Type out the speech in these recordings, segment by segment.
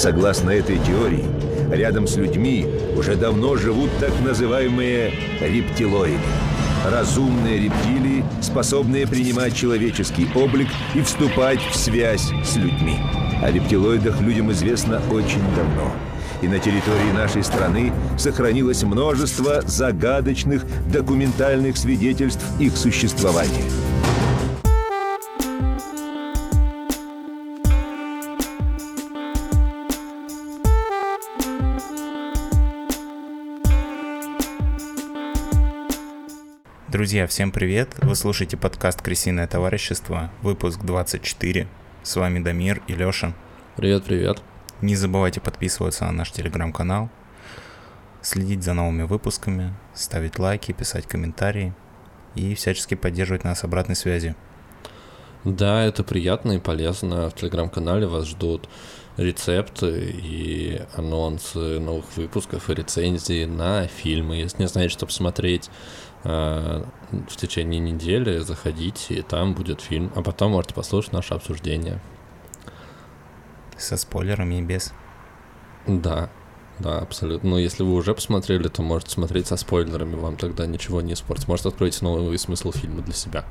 Согласно этой теории, рядом с людьми уже давно живут так называемые рептилоиды. Разумные рептилии, способные принимать человеческий облик и вступать в связь с людьми. О рептилоидах людям известно очень давно. И на территории нашей страны сохранилось множество загадочных документальных свидетельств их существования. Друзья, всем привет! Вы слушаете подкаст «Крысиное товарищество», выпуск 24. С вами Дамир и Лёша. Привет, привет. Не забывайте подписываться на наш телеграм-канал, следить за новыми выпусками, ставить лайки, писать комментарии и всячески поддерживать нас обратной связью. Да, это приятно и полезно. В телеграм-канале вас ждут рецепты и анонсы новых выпусков и рецензии на фильмы. Если не знаете, что посмотреть, в течение недели заходите, и там будет фильм, а потом можете послушать наше обсуждение. Со спойлерами и без. Да, да, абсолютно. Но если вы уже посмотрели, то можете смотреть со спойлерами, вам тогда ничего не испортит. Может, откроете новый смысл фильма для себя,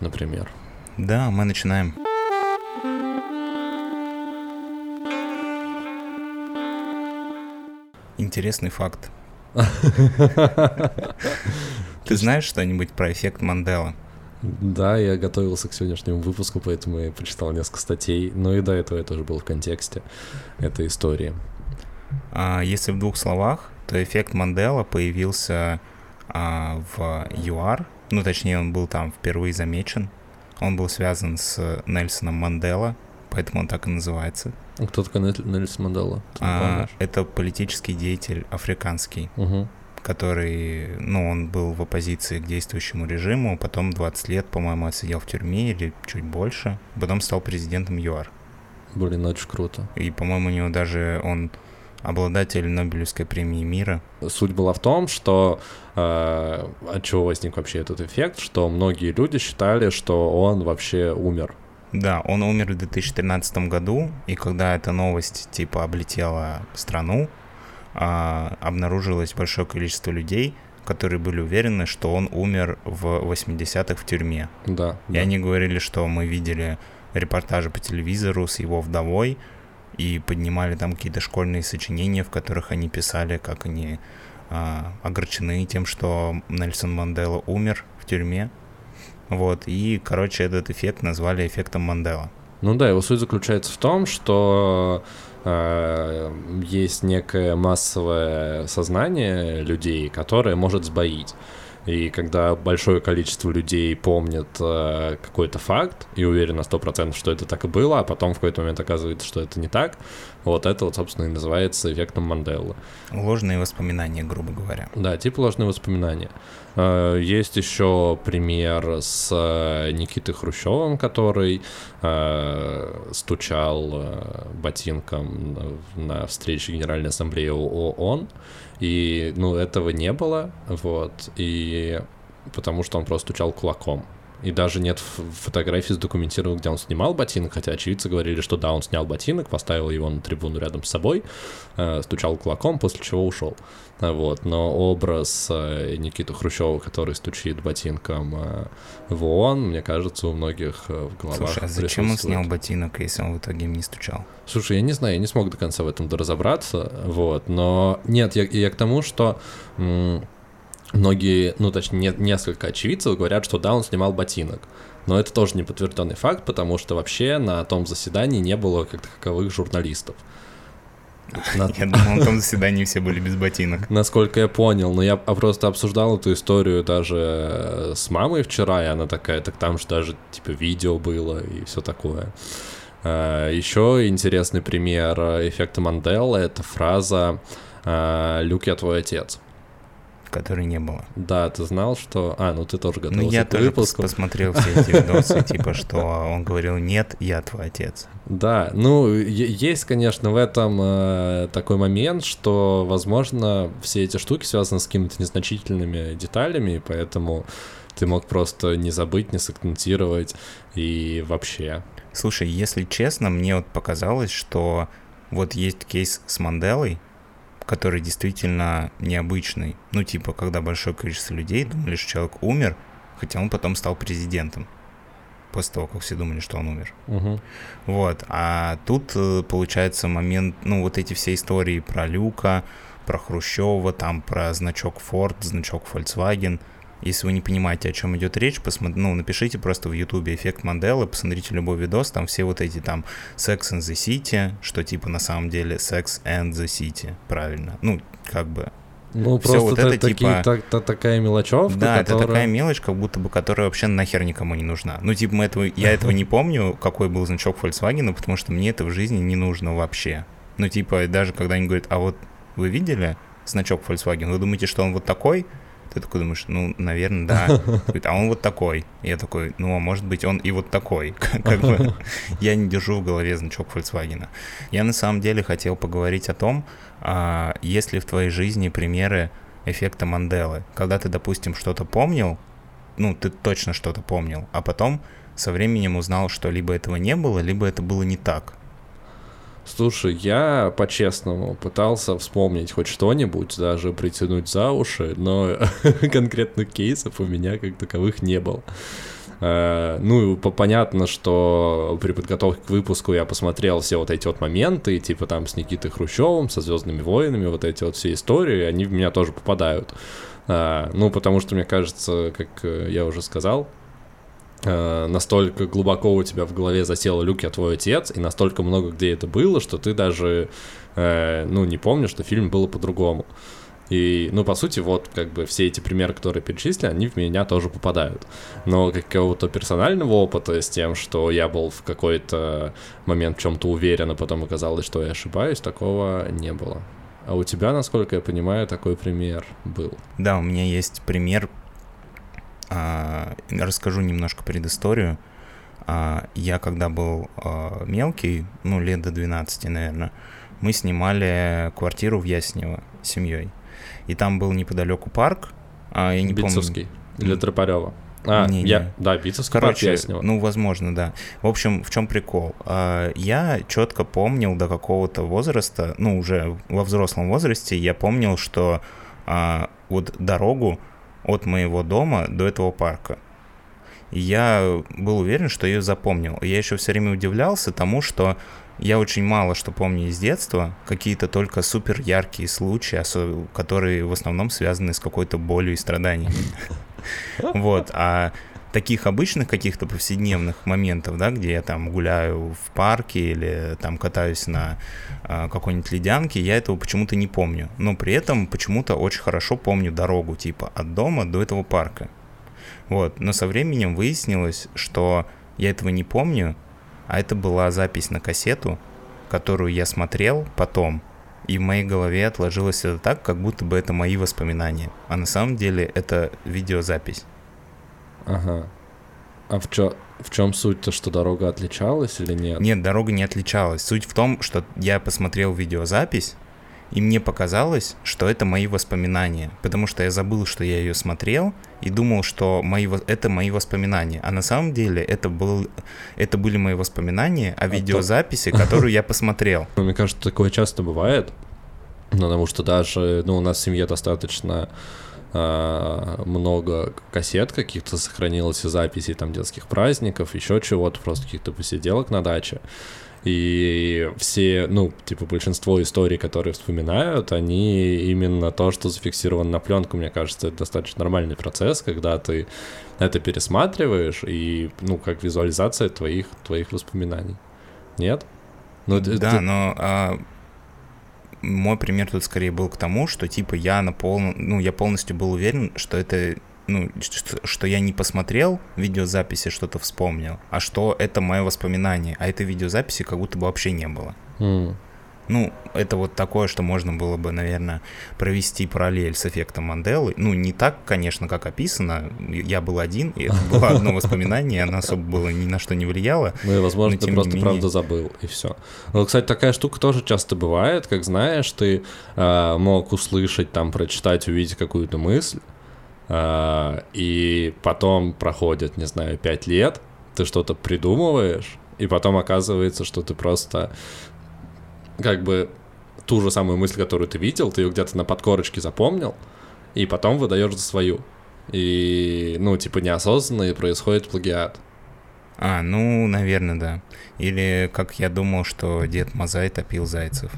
например. Да, мы начинаем. Интересный факт. Ты знаешь что-нибудь про эффект Мандела? Да, я готовился к сегодняшнему выпуску, поэтому я прочитал несколько статей. Но и до этого я тоже был в контексте этой истории. А, если в двух словах, то эффект Мандела появился а, в ЮАР, ну точнее он был там впервые замечен. Он был связан с Нельсоном Мандела, поэтому он так и называется. Кто такой Нельсон Мандела? А, это политический деятель африканский, угу. который, ну, он был в оппозиции к действующему режиму, потом 20 лет, по-моему, отсидел в тюрьме или чуть больше, потом стал президентом ЮАР. Блин, очень круто. И, по-моему, у него даже он обладатель Нобелевской премии мира. Суть была в том, что э, от чего возник вообще этот эффект, что многие люди считали, что он вообще умер да, он умер в 2013 году, и когда эта новость типа облетела страну, а, обнаружилось большое количество людей, которые были уверены, что он умер в 80-х в тюрьме. Да. И да. они говорили, что мы видели репортажи по телевизору с его вдовой, и поднимали там какие-то школьные сочинения, в которых они писали, как они а, огорчены тем, что Нельсон Мандела умер в тюрьме. Вот, и, короче, этот эффект назвали эффектом Мандела. Ну да, его суть заключается в том, что э, есть некое массовое сознание людей, которое может сбоить. И когда большое количество людей помнит э, какой-то факт и уверен на 100%, что это так и было, а потом в какой-то момент оказывается, что это не так, вот это вот, собственно, и называется эффектом Манделы. Ложные воспоминания, грубо говоря. Да, типа ложные воспоминания. Э, есть еще пример с э, Никитой Хрущевым, который э, стучал ботинком на встрече Генеральной Ассамблеи ООН, и, ну, этого не было, вот, и потому что он просто стучал кулаком. И даже нет фотографий задокументированных, где он снимал ботинок, хотя очевидцы говорили, что да, он снял ботинок, поставил его на трибуну рядом с собой, э, стучал кулаком, после чего ушел. Вот. Но образ э, Никиты Хрущева, который стучит ботинком э, в ООН, мне кажется, у многих в головах Слушай, а зачем он снял ботинок, если он в итоге им не стучал? Слушай, я не знаю, я не смог до конца в этом разобраться, вот, но нет, я, я к тому, что многие, ну точнее несколько очевидцев говорят, что да, он снимал ботинок. Но это тоже не подтвержденный факт, потому что вообще на том заседании не было как таковых журналистов. На... Я думал, на том заседании все были без ботинок. Насколько я понял, но я просто обсуждал эту историю даже с мамой вчера, и она такая, так там же даже типа видео было и все такое. Э, Еще интересный пример эффекта Мандела — это фраза э, «Люк, я твой отец» которой не было. Да, ты знал, что... А, ну ты тоже готовился Ну я тоже выпуску. посмотрел все эти видосы, типа, что он говорил, нет, я твой отец. Да, ну есть, конечно, в этом э, такой момент, что, возможно, все эти штуки связаны с какими-то незначительными деталями, поэтому ты мог просто не забыть, не сакцентировать и вообще. Слушай, если честно, мне вот показалось, что вот есть кейс с Манделой, который действительно необычный. Ну, типа, когда большое количество людей думали, что человек умер, хотя он потом стал президентом. После того, как все думали, что он умер. Угу. Вот. А тут э, получается момент, ну, вот эти все истории про Люка, про Хрущева, там про значок Ford, значок Volkswagen. Если вы не понимаете, о чем идет речь, посмотри, ну, напишите просто в Ютубе эффект Манделы, посмотрите любой видос, там все вот эти там Sex and the City, что типа на самом деле Sex and the City, правильно. Ну, как бы ну, Всё просто вот та- это, такие- типа- та- та- такая мелочевка, Да, которая... это такая мелочь, как будто бы, которая вообще нахер никому не нужна. Ну, типа, мы этого, я этого не помню, какой был значок Volkswagen, потому что мне это в жизни не нужно вообще. Ну, типа, даже когда они говорят, а вот вы видели значок Volkswagen? Вы думаете, что он вот такой? Ты такой думаешь, ну, наверное, да. А он вот такой. Я такой, ну, а может быть, он и вот такой. Как бы я не держу в голове значок Volkswagen. Я на самом деле хотел поговорить о том, а, есть ли в твоей жизни примеры эффекта Манделы, когда ты, допустим, что-то помнил, ну, ты точно что-то помнил, а потом со временем узнал, что либо этого не было, либо это было не так. Слушай, я по-честному пытался вспомнить хоть что-нибудь, даже притянуть за уши, но конкретных кейсов у меня как таковых не было. Э, Ну, по- понятно, что при подготовке к выпуску я посмотрел все вот эти вот моменты, типа там с Никитой Хрущевым, со Звездными войнами, вот эти вот все истории, они в меня тоже попадают. Э, Ну, потому что, мне кажется, как э, я уже сказал, настолько глубоко у тебя в голове засел Люк, я твой отец, и настолько много где это было, что ты даже, э, ну, не помнишь, что фильм было по-другому. И, ну, по сути, вот, как бы, все эти примеры, которые перечислили, они в меня тоже попадают. Но какого-то персонального опыта с тем, что я был в какой-то момент в чем-то уверен, а потом оказалось, что я ошибаюсь, такого не было. А у тебя, насколько я понимаю, такой пример был. Да, у меня есть пример. А, Расскажу немножко предысторию. А, Я когда был а, мелкий, ну, лет до 12, наверное, мы снимали квартиру в Яснево с семьей. И там был неподалеку парк. а, Я не помню. Битцевский. Или Тропарева. А, Не-не. я, да, Битцевский парк Короче, Яснева. ну, возможно, да. В общем, в чем прикол? А, Я четко помнил до какого-то возраста, ну, уже во взрослом возрасте, я помнил, что а, вот дорогу от моего дома до этого парка. И я был уверен, что ее запомнил. И Я еще все время удивлялся тому, что я очень мало что помню из детства, какие-то только супер яркие случаи, которые в основном связаны с какой-то болью и страданием. Вот, а таких обычных каких-то повседневных моментов, да, где я там гуляю в парке или там катаюсь на а, какой-нибудь ледянке, я этого почему-то не помню. Но при этом почему-то очень хорошо помню дорогу, типа, от дома до этого парка. Вот, но со временем выяснилось, что я этого не помню, а это была запись на кассету, которую я смотрел потом, и в моей голове отложилось это так, как будто бы это мои воспоминания. А на самом деле это видеозапись. Ага. А в, чё, в чем суть-то, что дорога отличалась или нет? Нет, дорога не отличалась. Суть в том, что я посмотрел видеозапись, и мне показалось, что это мои воспоминания, потому что я забыл, что я ее смотрел, и думал, что мои, это мои воспоминания. А на самом деле это, был, это были мои воспоминания о то- видеозаписи, которую я посмотрел. Ну, мне кажется, такое часто бывает, потому что даже, ну, у нас в семье достаточно а, много кассет каких-то сохранилось и записей там детских праздников, еще чего-то, просто каких-то посиделок на даче. И все, ну, типа, большинство историй, которые вспоминают, они именно то, что зафиксировано на пленку, мне кажется, это достаточно нормальный процесс, когда ты это пересматриваешь, и, ну, как визуализация твоих, твоих воспоминаний. Нет? Ну, Да, это- но а, мой пример тут скорее был к тому, что типа я на пол, ну я полностью был уверен, что это, ну что, что я не посмотрел видеозаписи, что-то вспомнил, а что это мое воспоминание, а этой видеозаписи как будто бы вообще не было. М. Ну, это вот такое, что можно было бы, наверное, провести параллель с эффектом Манделы. Ну, не так, конечно, как описано. Я был один, и это было одно воспоминание, оно особо было ни на что не влияло. Ну и, возможно, Но ты просто менее- правда забыл, и все. Ну, кстати, такая штука тоже часто бывает, как знаешь, ты а, мог услышать, там, прочитать, увидеть какую-то мысль, а, и потом проходит, не знаю, пять лет, ты что-то придумываешь, и потом оказывается, что ты просто как бы ту же самую мысль, которую ты видел, ты ее где-то на подкорочке запомнил, и потом выдаешь за свою. И, ну, типа, неосознанно и происходит плагиат. А, ну, наверное, да. Или как я думал, что дед Мазай топил зайцев.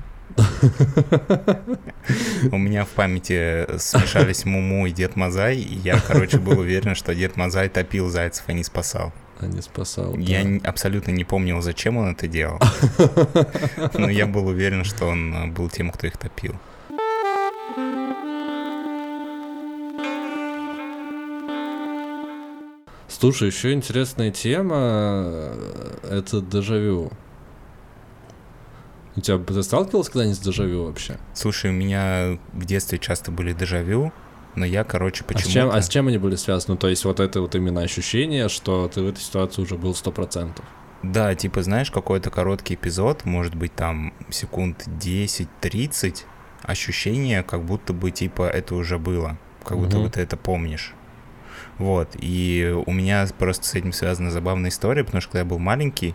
У меня в памяти смешались Муму и Дед Мазай, и я, короче, был уверен, что Дед Мазай топил зайцев, а не спасал. А не спасал. Я да. абсолютно не помнил, зачем он это делал. Но я был уверен, что он э, был тем, кто их топил. Слушай, еще интересная тема э, это дежавю. У тебя ты сталкивался когда-нибудь с дежавю вообще? Слушай, у меня в детстве часто были дежавю, но я, короче, А почему с, чем, а с чем они были связаны? То есть вот это вот именно ощущение, что ты в этой ситуации уже был сто процентов. Да, типа, знаешь, какой-то короткий эпизод, может быть, там секунд 10-30, ощущение, как будто бы, типа, это уже было, как будто Мгм. бы ты это помнишь. Вот, и у меня просто с этим связана забавная история, потому что когда я был маленький,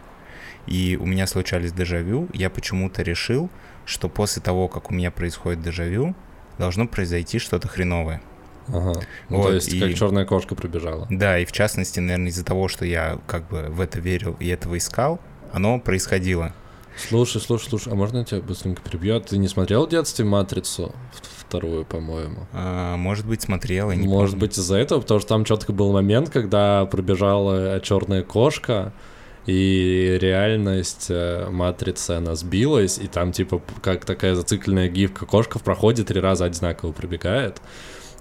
и у меня случались дежавю, я почему-то решил, что после того, как у меня происходит дежавю, должно произойти что-то хреновое. Ага. Ну, Вот, то есть и- как черная кошка пробежала. Да, и в частности, наверное, из-за того, что я как бы в это верил и этого искал, оно происходило. Слушай, слушай, слушай, а можно я тебя быстренько перебью? А Ты не смотрел в детстве «Матрицу»? Вторую, по-моему. А, может быть, смотрел, я не Может помню. быть из-за этого, потому что там четко был момент, когда пробежала черная кошка, и реальность э, матрицы, она сбилась, и там типа как такая зацикленная гифка кошка в проходе три раза одинаково пробегает.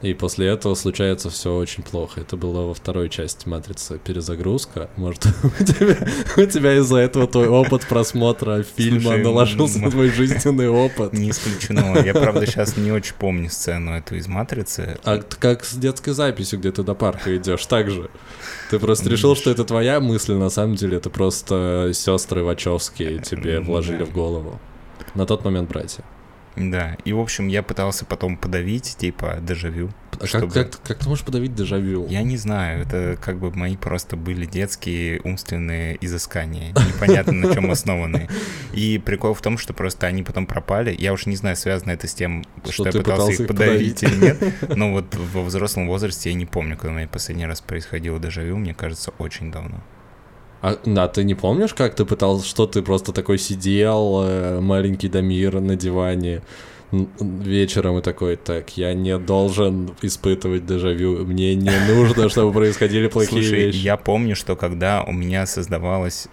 И после этого случается все очень плохо. Это было во второй части матрицы перезагрузка. Может, у тебя, у тебя из-за этого твой опыт просмотра фильма Слушай, наложился на твой жизненный опыт. Не исключено. Я, правда, сейчас не очень помню сцену эту из «Матрицы». А как с детской записью, где ты до парка идешь, так же. Ты просто решил, что это твоя мысль, на самом деле это просто сестры Вачовские тебе вложили в голову. На тот момент братья. Да, и, в общем, я пытался потом подавить, типа, дежавю. А чтобы- как, как, как ты можешь подавить дежавю? Я не знаю, это как бы мои просто были детские умственные изыскания, непонятно на чем основанные. И прикол в том, что просто они потом пропали. Я уж не знаю, связано это с тем, что, Что я пытался пытался их их подавить или нет. Но вот во взрослом возрасте я не помню, когда у меня последний раз происходило дежавю, мне кажется, очень давно. А, да, ты не помнишь, как ты пытался, что ты просто такой сидел, э, маленький Дамир на диване вечером и такой, так, я не должен испытывать дежавю, мне не нужно, чтобы происходили плохие Слушай, вещи. я помню, что когда у меня создавалось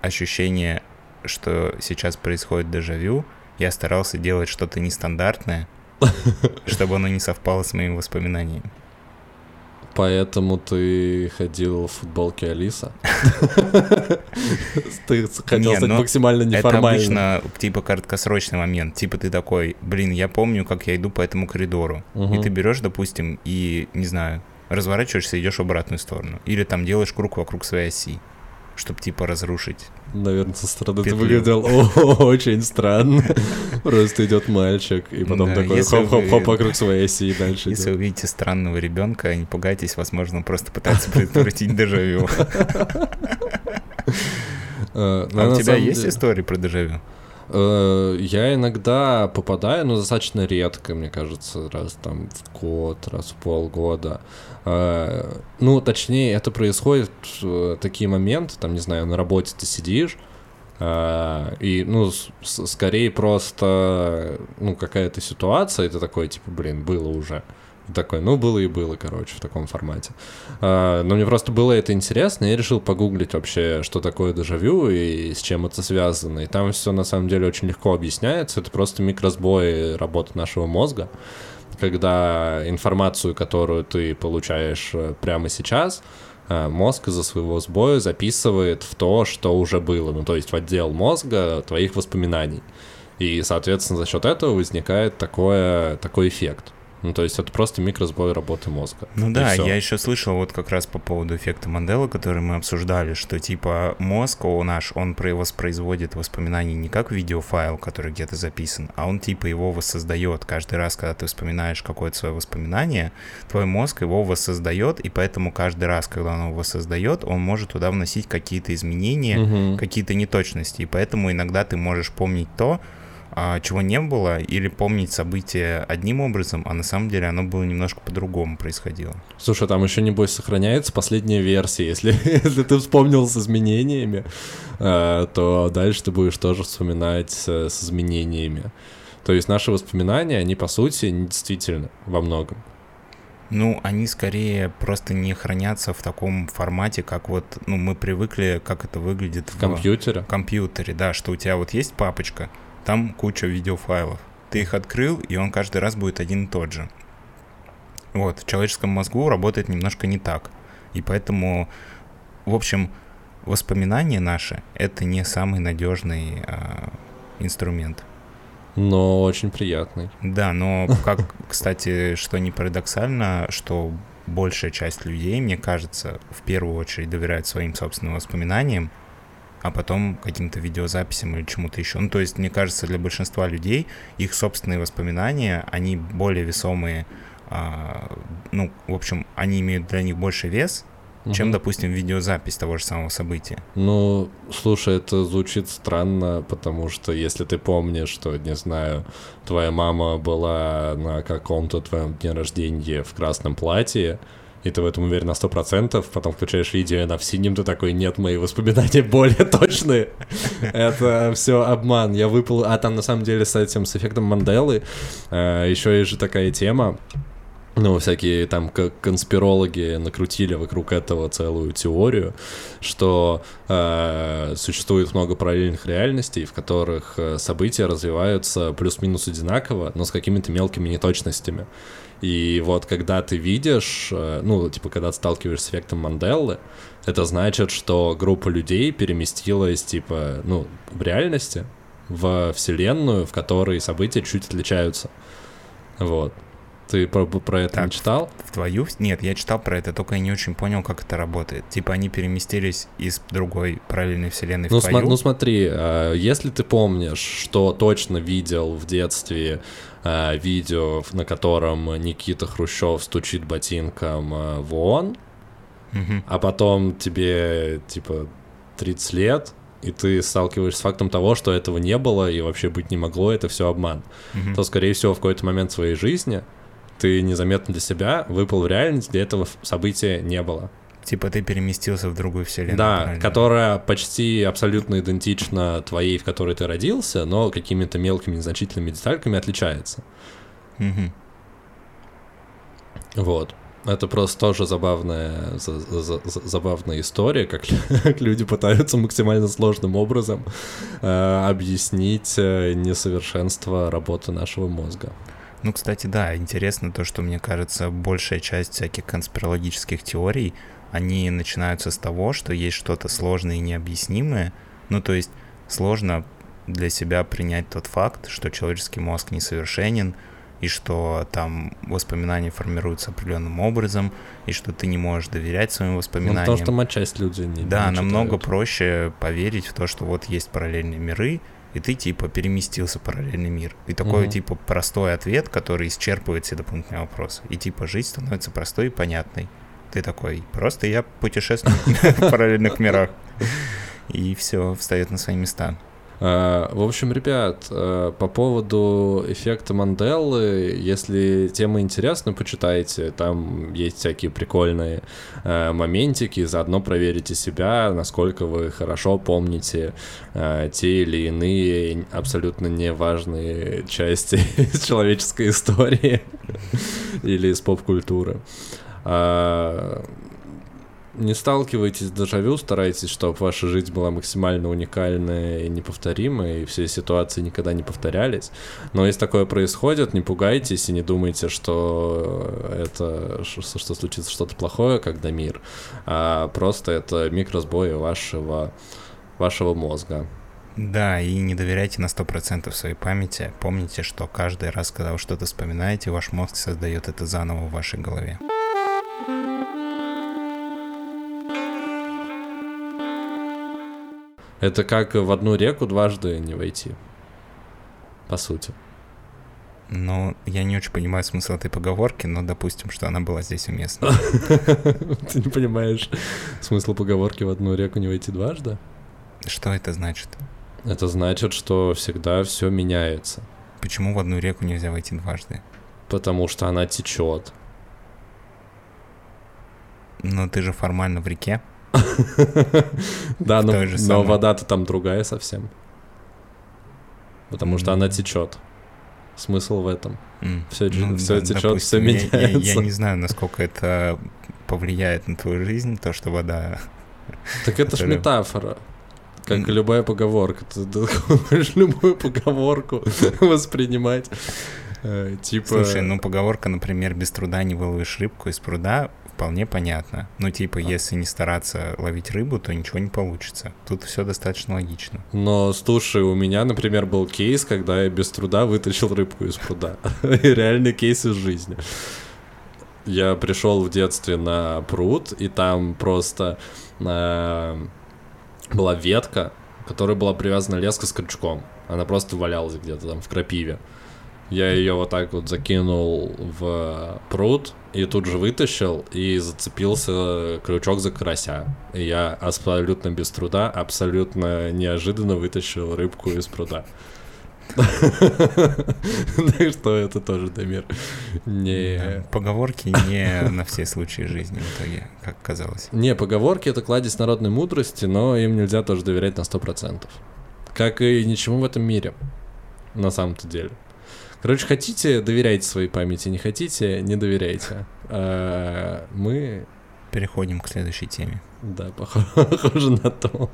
ощущение, что сейчас происходит дежавю, я старался делать что-то нестандартное, чтобы оно не совпало с моими воспоминаниями. Поэтому ты ходил в футболке Алиса? Ты хотел стать ну, максимально Это неформальным. обычно типа краткосрочный момент. Типа ты такой, блин, я помню, как я иду по этому коридору. И ты берешь, допустим, и, не знаю, разворачиваешься, идешь в обратную сторону. Или там делаешь круг вокруг своей оси, чтобы типа разрушить. Наверное, со стороны ты выглядел очень странно. Просто идет мальчик, и потом Да, такой хоп-хоп-хоп вокруг своей оси и дальше Если идет. увидите странного ребенка, не пугайтесь, возможно, он просто пытается предотвратить дежавю. Э, А у тебя есть истории про дежавю? Э, Я иногда попадаю, но достаточно редко, мне кажется, раз там в год, раз в полгода. Э, Ну, точнее, это происходит в такие моменты, там, не знаю, на работе ты сидишь, э, и, ну, скорее просто, ну, какая-то ситуация, и ты такой, типа, блин, было уже. Такой, ну, было и было, короче, в таком формате. А, Но мне просто было это интересно, и я решил погуглить вообще, что такое дежавю и с чем это связано. И там все на самом деле очень легко объясняется. Это просто микросбои работы нашего мозга, когда информацию, которую ты получаешь э, прямо сейчас, э, мозг из-за своего сбоя записывает в то, что уже было, ну то есть в отдел мозга твоих воспоминаний. И, соответственно, за счет этого возникает такое, такой эффект. Ну, то есть это просто микросбой работы мозга. Ну да, всё. я еще слышал вот как раз по поводу эффекта Манделы, который мы обсуждали, что типа мозг у наш, он про- воспроизводит воспоминания не как видеофайл, который где-то записан, а он типа его воссоздает. Каждый раз, когда ты вспоминаешь какое-то свое воспоминание, твой мозг его воссоздает, и поэтому каждый раз, когда он его воссоздает, он может туда вносить какие-то изменения, Мгм. какие-то неточности, и поэтому иногда ты можешь помнить то, чего не было, или помнить события одним образом, а на самом деле оно было немножко по-другому происходило. Слушай, там еще, небось, сохраняется последняя версия. Если, если ты вспомнил с изменениями, э, то дальше ты будешь тоже вспоминать с, с изменениями. То есть наши воспоминания, они, по сути, действительно во многом. Ну, они скорее просто не хранятся в таком формате, как вот, ну, мы привыкли, как это выглядит в, в компьютере. В компьютере, да, что у тебя вот есть папочка, там куча видеофайлов. Ты их открыл, и он каждый раз будет один и тот же. Вот, в человеческом мозгу работает немножко не так. И поэтому, в общем, воспоминания наши — это не самый надежный э, инструмент. Но очень приятный. Да, но как, кстати, что не парадоксально, что большая часть людей, мне кажется, в первую очередь доверяют своим собственным воспоминаниям, а потом каким-то видеозаписям или чему-то еще. Ну, то есть, мне кажется, для большинства людей их собственные воспоминания, они более весомые, а, ну, в общем, они имеют для них больше вес, угу. чем, допустим, видеозапись того же самого события. Ну, слушай, это звучит странно, потому что если ты помнишь, что, не знаю, твоя мама была на каком-то твоем дне рождения в красном платье, и ты в этом уверен на сто процентов, потом включаешь видео, и она в синем, ты такой, нет, мои воспоминания более точные. Это все обман. Я выпал... А там, на самом деле, с этим, с эффектом Манделы, э, еще есть же такая тема, ну, всякие там конспирологи накрутили вокруг этого целую теорию, что э, существует много параллельных реальностей, в которых э, события развиваются плюс-минус одинаково, но с какими-то мелкими неточностями. И вот когда ты видишь, э, ну, типа, когда ты сталкиваешься с эффектом Манделлы, это значит, что группа людей переместилась, типа, ну, в реальности, в вселенную, в которой события чуть отличаются. Вот. Ты про, про это так, не читал? В твою? Нет, я читал про это, только я не очень понял, как это работает. Типа они переместились из другой параллельной вселенной ну, в твою? См- ну смотри, а, если ты помнишь, что точно видел в детстве э, видео, на котором Никита Хрущев стучит ботинком э, в ООН, угу. а потом тебе, типа, 30 лет, и ты сталкиваешься с фактом того, что этого не было и вообще быть не могло, это все обман, угу. то, скорее всего, в какой-то момент своей жизни ты незаметно для себя выпал в реальность, где этого события не было. Типа ты переместился в другую вселенную. Да, правильно? которая почти абсолютно идентична твоей, в которой ты родился, но какими-то мелкими незначительными детальками отличается. Угу. Вот. Это просто тоже забавная, за, за, забавная история, как, как люди пытаются максимально сложным образом э, объяснить э, несовершенство работы нашего мозга. Ну, кстати, да, интересно то, что, мне кажется, большая часть всяких конспирологических теорий, они начинаются с того, что есть что-то сложное и необъяснимое. Ну, то есть сложно для себя принять тот факт, что человеческий мозг несовершенен, и что там воспоминания формируются определенным образом, и что ты не можешь доверять своим воспоминаниям. Ну, потому что матчасть люди не Да, не намного проще поверить в то, что вот есть параллельные миры, и ты типа переместился в параллельный мир. И такой угу. типа простой ответ, который исчерпывает все дополнительные вопросы. И типа жизнь становится простой и понятной. Ты такой, просто я путешествую в параллельных мирах. И все встает на свои места. А, в общем, ребят, а, по поводу эффекта Манделы, если тема интересна, почитайте. Там есть всякие прикольные а, моментики, заодно проверите себя, насколько вы хорошо помните те или иные абсолютно неважные части человеческой истории или из поп-культуры не сталкивайтесь с дежавю, старайтесь, чтобы ваша жизнь была максимально уникальная и неповторимая, и все ситуации никогда не повторялись. Но если такое происходит, не пугайтесь и не думайте, что это что, что случится что-то плохое, когда мир, а просто это микросбои вашего, вашего мозга. Да, и не доверяйте на 100% своей памяти. Помните, что каждый раз, когда вы что-то вспоминаете, ваш мозг создает это заново в вашей голове. Это как в одну реку дважды не войти. По сути. Ну, я не очень понимаю смысл этой поговорки, но допустим, что она была здесь уместна. Ты не понимаешь смысл поговорки в одну реку не войти дважды? Что это значит? Это значит, что всегда все меняется. Почему в одну реку нельзя войти дважды? Потому что она течет. Но ты же формально в реке. Да, но, вода-то там другая совсем. Потому что она течет. Смысл в этом. М. Всё те- всё да, течёт, допустим, всё я- меняется. не знаю, насколько это повлияет на твою жизнь, то, что вода... Так это ж метафора. Как и любая поговорка. Ты ты можешь любую поговорку воспринимать. э, Типа... Слушай, ну поговорка, например, без труда не выловишь рыбку из пруда, вполне понятно. Ну, типа, А. если не стараться ловить рыбу, то ничего не получится. Тут все достаточно логично. Но, слушай, у меня, например, был кейс, когда я без труда вытащил рыбку из пруда. Реальный кейс из жизни. Я пришел в детстве на пруд, и там просто э, была ветка, к которой была привязана леска с крючком. Она просто валялась где-то там в крапиве. Я ее вот так вот закинул в пруд и тут же вытащил и зацепился крючок за карася. И я абсолютно без труда, абсолютно неожиданно вытащил рыбку из пруда. Так что это тоже, Дамир, не... Поговорки не на все случаи жизни в итоге, как казалось. Не, поговорки — это кладезь народной мудрости, но им нельзя тоже доверять на 100%. Как и ничему в этом мире, на самом-то деле. Короче, хотите, доверяйте своей памяти, не хотите, не доверяйте. А, Мы, Переходим к следующей теме. да, похоже, на то.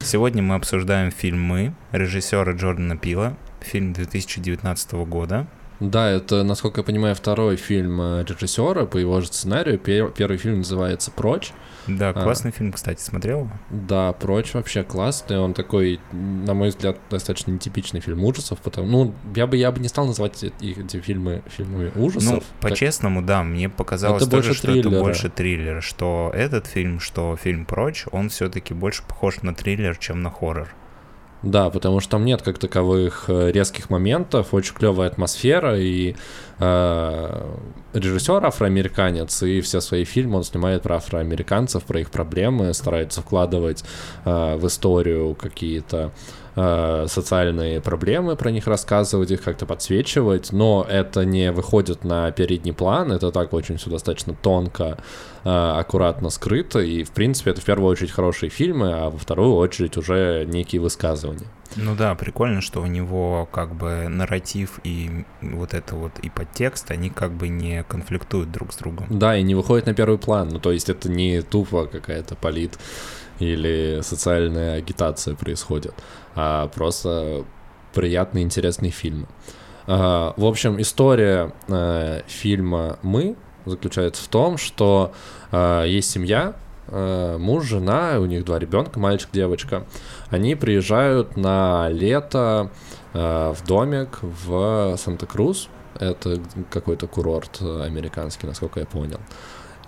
Сегодня мы обсуждаем фильм «Мы» режиссера Джордана Пила, фильм 2019 года. Да, это, насколько я понимаю, второй фильм э, режиссера по его же сценарию. Пер- Первый фильм называется «Прочь». Да, А. классный фильм, кстати, смотрел? Да, «Прочь» вообще классный. Он такой, на мой взгляд, достаточно нетипичный фильм ужасов. Потому, ну, я бы, я бы не стал называть эти, эти фильмы фильмами ужасов. Ну, Так- по-честному, да, мне показалось Это тоже, больше что это триллера. больше триллер, что этот фильм, что фильм «Прочь», он все-таки больше похож на триллер, чем на хоррор. Да, потому что там нет как таковых э, резких моментов, очень клевая атмосфера, и э, режиссер афроамериканец, и все свои фильмы он снимает про афроамериканцев, про их проблемы, старается вкладывать э, в историю какие-то э, социальные проблемы, про них рассказывать, их как-то подсвечивать, но это не выходит на передний план, это так очень все достаточно тонко, э, аккуратно скрыто, и, в принципе, это в первую очередь хорошие фильмы, а во вторую очередь уже некие высказывания. Ну да, прикольно, что у него как бы нарратив и вот это вот и подтекст, они как бы не конфликтуют друг с другом. Да, и не выходит на первый план, ну то есть это не тупо какая-то полит или социальная агитация происходит, а просто приятный, интересный фильм. А, В общем, история э, фильма «Мы» заключается в том, что э, есть семья, э, муж, жена, у них два ребенка, мальчик, девочка. Они приезжают на лето в домик в Санта-Крус. Это какой-то курорт американский, насколько я понял.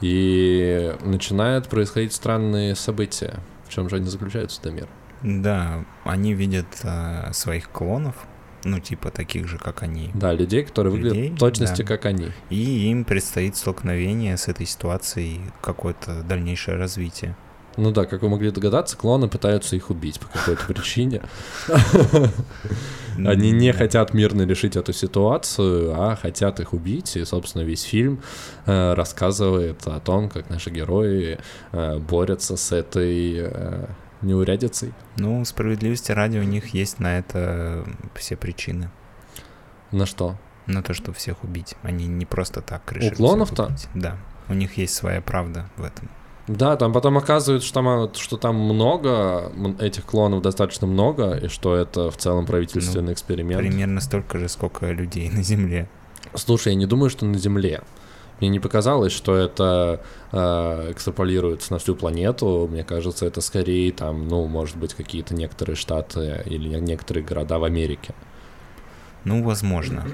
И начинают происходить странные события. В чем же они заключаются, Дамир? Да, они видят а, своих клонов, ну типа таких же, как они, Да, людей, которые выглядят Людей, в точности да. как они. и им предстоит столкновение с этой ситуацией, какое-то дальнейшее развитие. Ну да, как вы могли догадаться, клоны пытаются их убить по какой-то причине. Они не хотят мирно решить эту ситуацию, а хотят их убить. И, собственно, весь фильм э, рассказывает о том, как наши герои э, борются с этой э, неурядицей. Ну, справедливости ради, у них есть на это все причины. На что? На то, чтобы всех убить. Они не просто так решили. всех клонов-то? Да. У них есть своя правда в этом. Да, там потом оказывается, что там, что там много, этих клонов достаточно много, и что это в целом правительственный эксперимент. Примерно столько же, сколько людей на Земле. Слушай, я не думаю, что на Земле. Мне не показалось, что это э, экстраполируется на всю планету. Мне кажется, это скорее там, ну, может быть, какие-то некоторые штаты или не- некоторые города в Америке. Ну, возможно.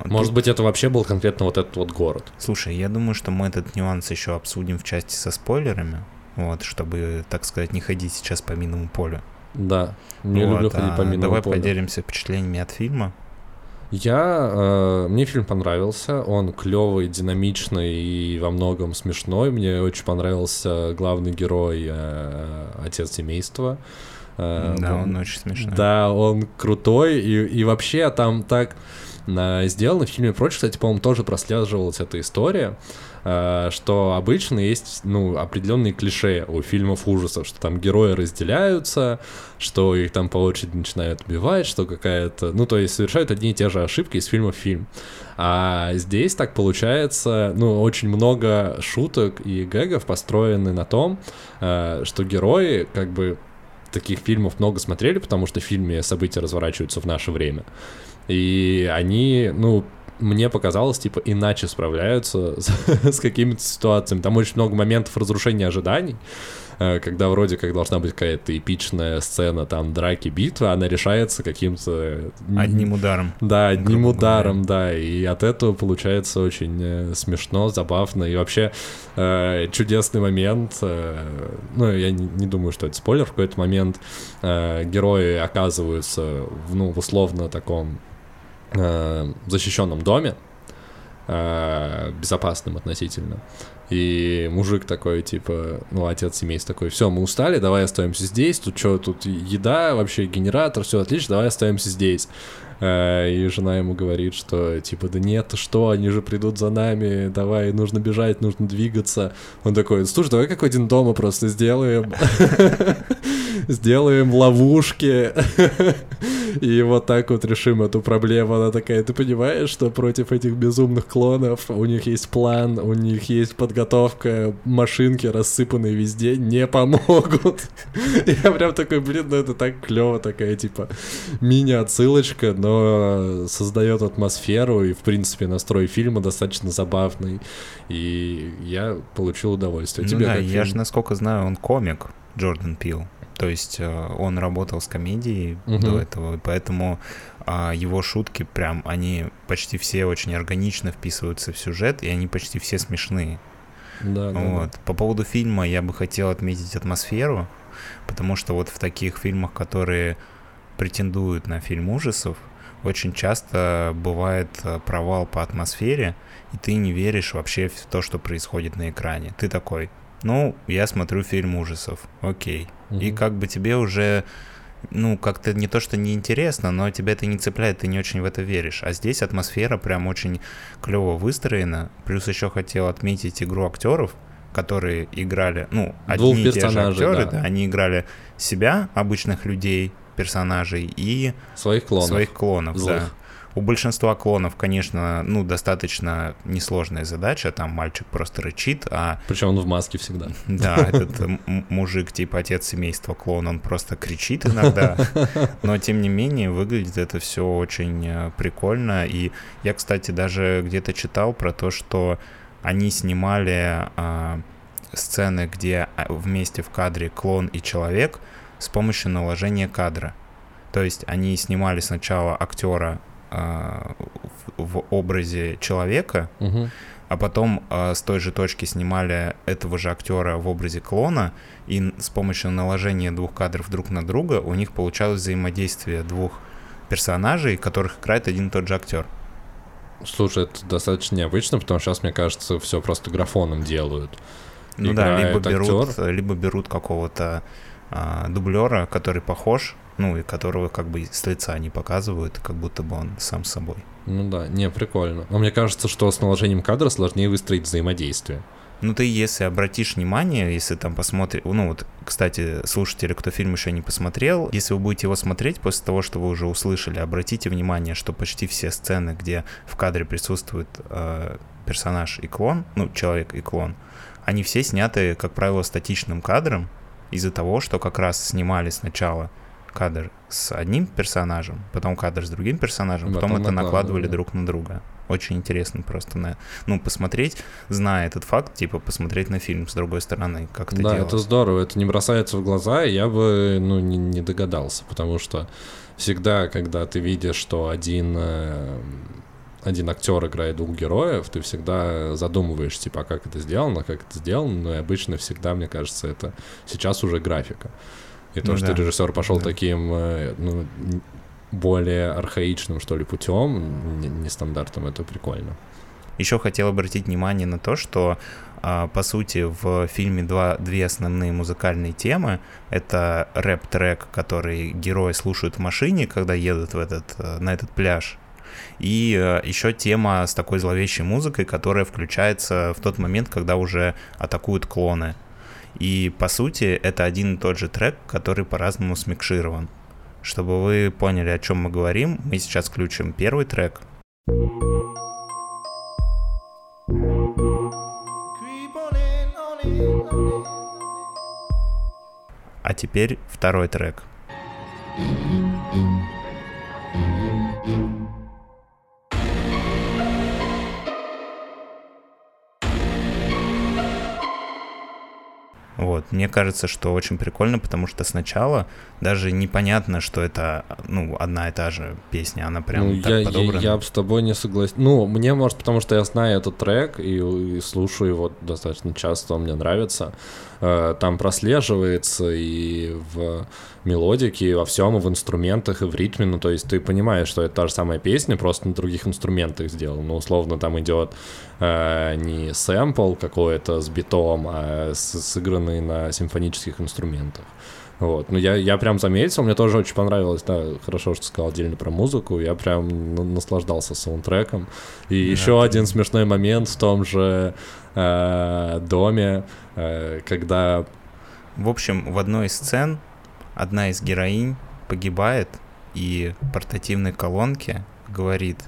А Может быть, это вообще был конкретно вот этот вот город. Слушай, я думаю, что мы этот нюанс еще обсудим в части со спойлерами. Вот, чтобы, так сказать, не ходить сейчас по минному полю. Да, не Вот, люблю ходить а по минному Давай полю. поделимся впечатлениями от фильма. Я, э, мне фильм понравился, он клевый, динамичный и во многом смешной. Мне очень понравился главный герой, э, отец семейства. Э, да, он, он очень смешной. Да, он крутой и, и вообще там так сделано в фильме прочь, кстати, по-моему, тоже прослеживалась эта история. Э, что обычно есть, ну, определенные клише у фильмов ужасов, что там герои разделяются, что их там по очереди начинают убивать, что какая-то... Ну, то есть совершают одни и те же ошибки из фильма в фильм. А здесь так получается, ну, очень много шуток и гэгов построены на том, э, что герои как бы таких фильмов много смотрели, потому что в фильме события разворачиваются в наше время. И они, ну, мне показалось, типа, иначе справляются с, с какими-то ситуациями. Там очень много моментов разрушения ожиданий, э, когда вроде как должна быть какая-то эпичная сцена, там, драки, битвы, она решается каким-то... Одним ударом. Да, одним ударом, да, и от этого получается очень э, смешно, забавно, и вообще э, чудесный момент, э, ну, я не, не думаю, что это спойлер, в какой-то момент э, герои оказываются, в, ну, в условно таком э, защищенном доме, э, безопасным относительно. И мужик такой, типа, ну, отец семейства такой, все, мы устали, давай оставимся здесь, тут что, тут еда, вообще генератор, все отлично, давай оставимся здесь. Э, и жена ему говорит, что, типа, да нет, что, они же придут за нами, давай, нужно бежать, нужно двигаться. Он такой, слушай, давай как один дома просто сделаем. Сделаем ловушки. И вот так вот решим эту проблему. Она такая, ты понимаешь, что против этих безумных клонов у них есть план, у них есть подготовка, машинки рассыпанные везде не помогут. Я прям такой, блин, ну это так клево, такая типа мини-отсылочка, но создает атмосферу и, в принципе, настрой фильма достаточно забавный. И я получил удовольствие. Ну Тебе да, я же, насколько знаю, он комик, Джордан Пил. То есть э, он работал с комедией угу. до этого, и поэтому а, его шутки прям, они почти все очень органично вписываются в сюжет, и они почти все смешные. Да, вот. да. По поводу фильма я бы хотел отметить атмосферу, потому что вот в таких фильмах, которые претендуют на фильм ужасов, очень часто бывает э, провал по атмосфере, и ты не веришь вообще в то, что происходит на экране. Ты такой, ну, я смотрю фильм ужасов, окей. Угу. И как бы тебе уже, ну, как-то не то, что неинтересно, но тебя это не цепляет, ты не очень в это веришь. А здесь атмосфера прям очень клево выстроена. Плюс еще хотел отметить игру актеров, которые играли, ну, одни Двух и те же актеры, да. да, они играли себя, обычных людей, персонажей, и своих клонов. Своих клонов, Злых. да. У большинства клонов, конечно, ну, достаточно несложная задача, там мальчик просто рычит, а... Причем он в маске всегда. Да, этот мужик, типа отец семейства клон, он просто кричит иногда, но тем не менее выглядит это все очень э, прикольно, и я, кстати, даже где-то читал про то, что они снимали а, сцены, где а, вместе в кадре клон и человек с помощью наложения кадра. То есть они снимали сначала актера а, в, образе человека, угу. а потом а, с той же точки снимали этого же актера в образе клона, и с помощью наложения двух кадров друг на друга у них получалось взаимодействие двух персонажей, которых играет один и тот же актер. Слушай, это достаточно необычно, потому что сейчас, мне кажется, все просто графоном делают. Ну Играет да, либо берут, актер. либо берут какого-то а, дублера, который похож ну, и которого как бы с лица не показывают, как будто бы он сам собой. Ну да, не, прикольно. Но мне кажется, что с наложением кадра сложнее выстроить взаимодействие. Ну, ты если обратишь внимание, если там посмотришь... Ну, вот, кстати, слушатели, кто фильм еще не посмотрел, если вы будете его смотреть после того, что вы уже услышали, обратите внимание, что почти все сцены, где в кадре присутствует э, персонаж и клон, ну, человек и клон, они все сняты, как правило, статичным кадром из-за того, что как раз снимали сначала кадр с одним персонажем, потом кадр с другим персонажем, потом, потом это накладывали да. друг на друга. Очень интересно просто на, ну, посмотреть, зная этот факт, типа посмотреть на фильм с другой стороны, как это Да, делалось. это здорово, это не бросается в глаза, я бы, ну, не, не догадался, потому что всегда, когда ты видишь, что один э, один актер играет двух героев, ты всегда задумываешь, типа, а как это сделано, как это сделано, но и обычно всегда, мне кажется, это сейчас уже графика. И то, ну, что да. режиссер пошел да. таким, э, ну, более архаичным, что ли, путем, нестандартным, это прикольно. Еще хотел обратить внимание на то, что а, по сути в фильме два, две основные музыкальные темы. Это рэп-трек, который герои слушают в машине, когда едут в этот, э, на этот пляж. И э, еще тема с такой зловещей музыкой, которая включается в тот момент, когда уже атакуют клоны. И по сути это один и тот же трек, который по-разному смикширован. Чтобы вы поняли, о чем мы говорим, мы сейчас включим первый трек. А теперь второй трек. Вот. Мне кажется, что очень прикольно, потому что сначала даже непонятно, что это ну, одна и та же песня, она прям ну, так я, подобрана. Я, я с тобой не согласен. Ну, мне, может, потому что я знаю этот трек и, и слушаю его достаточно часто, он мне нравится. Э, там прослеживается и в мелодике, и во всем, и в инструментах, и в ритме. Ну, то есть ты понимаешь, что это та же самая песня, просто на других инструментах сделана. Ну, условно, там идет э, не сэмпл какой-то с битом, а сыгранный на симфонических инструментах. Вот. Ну, я, я прям заметил, мне тоже очень понравилось, да, хорошо, что сказал отдельно про музыку, я прям наслаждался саундтреком. И да, еще один смешной момент в том же э, доме, э, когда... В общем, в одной из сцен одна из героинь погибает, и портативной колонке говорит,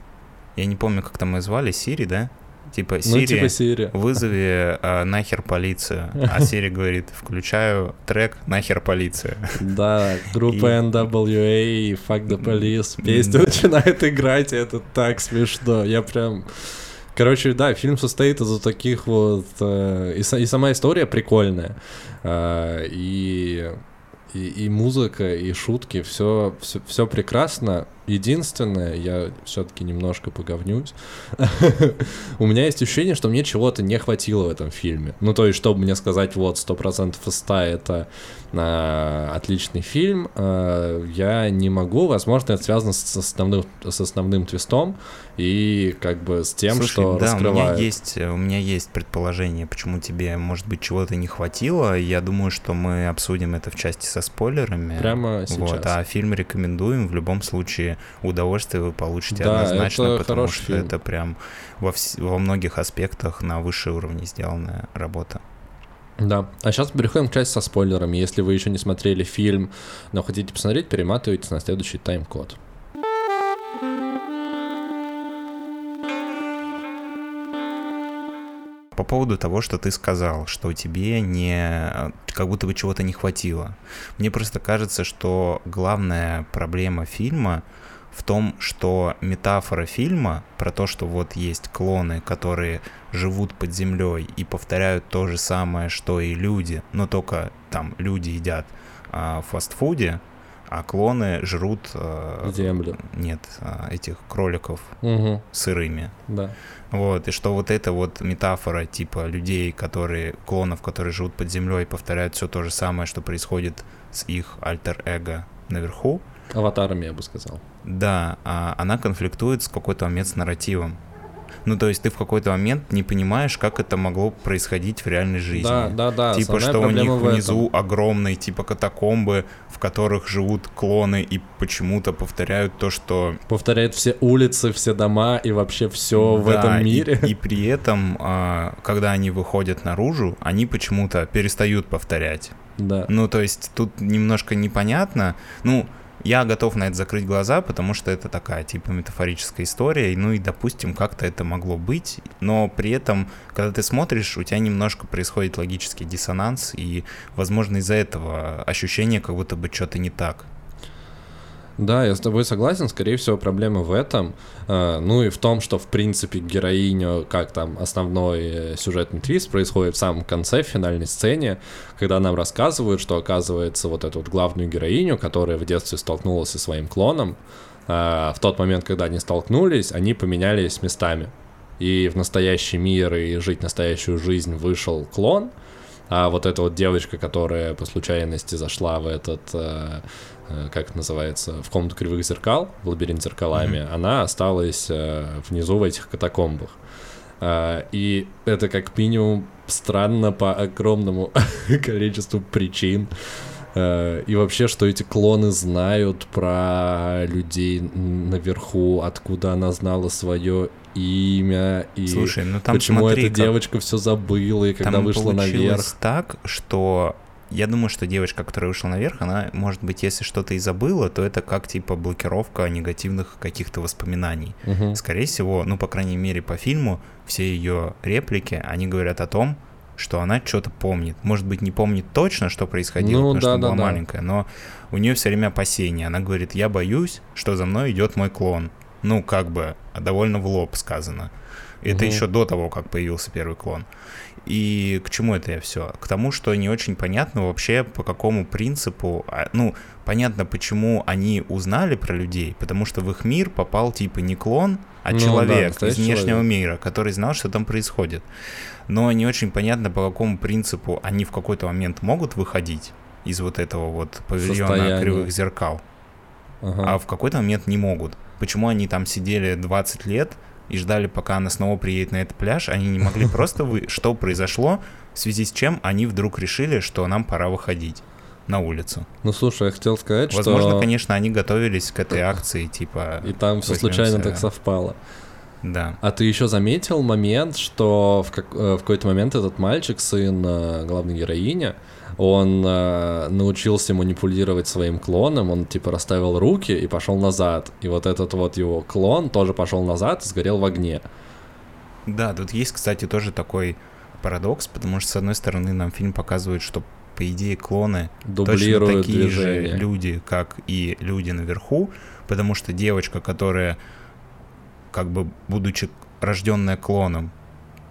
я не помню, как там ее звали, Сири, да? Типа Сири, ну, типа Siri. вызови а, нахер полицию. А Сири говорит, включаю трек нахер полицию. Да, группа NWA, Fuck the Police, песня начинает играть, и это так смешно. Я прям... Короче, да, фильм состоит из таких вот... Э, и, и сама история прикольная. Э, и и, и музыка, и шутки, все, все, все прекрасно. Единственное, я все-таки немножко поговнюсь. У меня есть ощущение, что мне чего-то не хватило в этом фильме. Ну, то есть, чтобы мне сказать, вот, 100% из 100 это а, отличный фильм, а, я не могу. Возможно, это связано с основным, с основным твистом и как бы с тем, Слушай, что да, раскрывает. У меня, есть, у меня есть предположение, почему тебе, может быть, чего-то не хватило. Я думаю, что мы обсудим это в части со спойлерами. Прямо сейчас. Вот, а фильм рекомендуем. В любом случае, удовольствие вы получите да, однозначно, это потому что фильм. это прям во, вс- во многих аспектах на высшем уровне сделанная работа. Да. А сейчас переходим к части со спойлерами. Если вы еще не смотрели фильм, но хотите посмотреть, перематывайте на следующий тайм-код. По поводу того, что ты сказал, что тебе не... как будто бы чего-то не хватило. Мне просто кажется, что главная проблема фильма в том, что метафора фильма про то, что вот есть клоны, которые живут под землей и повторяют то же самое, что и люди, но только там люди едят а, в фастфуде, а клоны жрут... А, Землю. Нет, а, этих кроликов угу. сырыми. Да. Вот, и что вот эта вот метафора типа людей, которые, клонов, которые живут под землей, повторяют все то же самое, что происходит с их альтер-эго наверху, Аватарами, я бы сказал. Да, а она конфликтует с какой-то момент с нарративом. Ну, то есть ты в какой-то момент не понимаешь, как это могло происходить в реальной жизни. Да, да, да. Типа, что у них внизу огромные, типа, катакомбы, в которых живут клоны и почему-то повторяют то, что... Повторяют все улицы, все дома и вообще все да, в этом мире. И, и при этом, а, когда они выходят наружу, они почему-то перестают повторять. Да. Ну, то есть тут немножко непонятно. Ну, я готов на это закрыть глаза, потому что это такая типа метафорическая история, ну и, допустим, как-то это могло быть, но при этом, когда ты смотришь, у тебя немножко происходит логический диссонанс, и, возможно, из-за этого ощущение, как будто бы что-то не так. Да, я с тобой согласен. Скорее всего, проблема в этом. А, ну и в том, что, в принципе, героиню, как там основной э, сюжетный твист происходит в самом конце, в финальной сцене, когда нам рассказывают, что, оказывается, вот эту вот главную героиню, которая в детстве столкнулась со своим клоном, а, в тот момент, когда они столкнулись, они поменялись местами. И в настоящий мир и жить настоящую жизнь вышел клон, А вот эта вот девочка, которая по случайности зашла в этот, э, э, как это называется, в комнату кривых зеркал, в лабиринт зеркалами, mm-hmm. она осталась э, внизу в этих катакомбах. Э, и это как минимум странно по огромному количеству причин. Э, и вообще, что эти клоны знают про людей наверху, откуда она знала свое имя и Слушай, ну там почему смотри, эта девочка все забыла и когда там вышла наверх. так, что я думаю, что девочка, которая вышла наверх, она, может быть, если что-то и забыла, то это как типа блокировка негативных каких-то воспоминаний. Мгм. Скорее всего, ну, по крайней мере, по фильму, все ее реплики, они говорят о том, что она что-то помнит. Может быть, не помнит точно, что происходило, Ну, потому что она была да-да-да. маленькая, но у нее все время опасения. Она говорит, я боюсь, что за мной идет мой клон. Ну, как бы, довольно в лоб сказано. Это Мгм. еще до того, как появился первый клон. И к чему это я все? К тому, что не очень понятно вообще, по какому принципу, а, ну, понятно, почему они узнали про людей, потому что в их мир попал типа не клон, а Ну да, человек из настоящий внешнего человек. мира, который знал, что там происходит. Но не очень понятно, по какому принципу они в какой-то момент могут выходить из вот этого вот павильона Состояние. кривых зеркал, Ага. а в какой-то момент не могут. Почему они там сидели 20 лет и ждали, пока она снова приедет на этот пляж? Они не могли просто вы... Что произошло, в связи с чем они вдруг решили, что нам пора выходить на улицу? Ну слушай, я хотел сказать, Возможно, что конечно, они готовились к этой акции, типа... и там все случайно так совпало. Да. А ты еще заметил момент, что в, как- э, в какой-то момент этот мальчик, сын э, главной героини, он э, научился манипулировать своим клоном, он типа расставил руки и пошел назад. И вот этот вот его клон тоже пошел назад и сгорел в огне. Да, тут есть, кстати, тоже такой парадокс, потому что, с одной стороны, нам фильм показывает, что, по идее, клоны точно Дублируют такие движение. же люди, как и люди наверху, потому что девочка, которая, как бы, будучи рожденная клоном,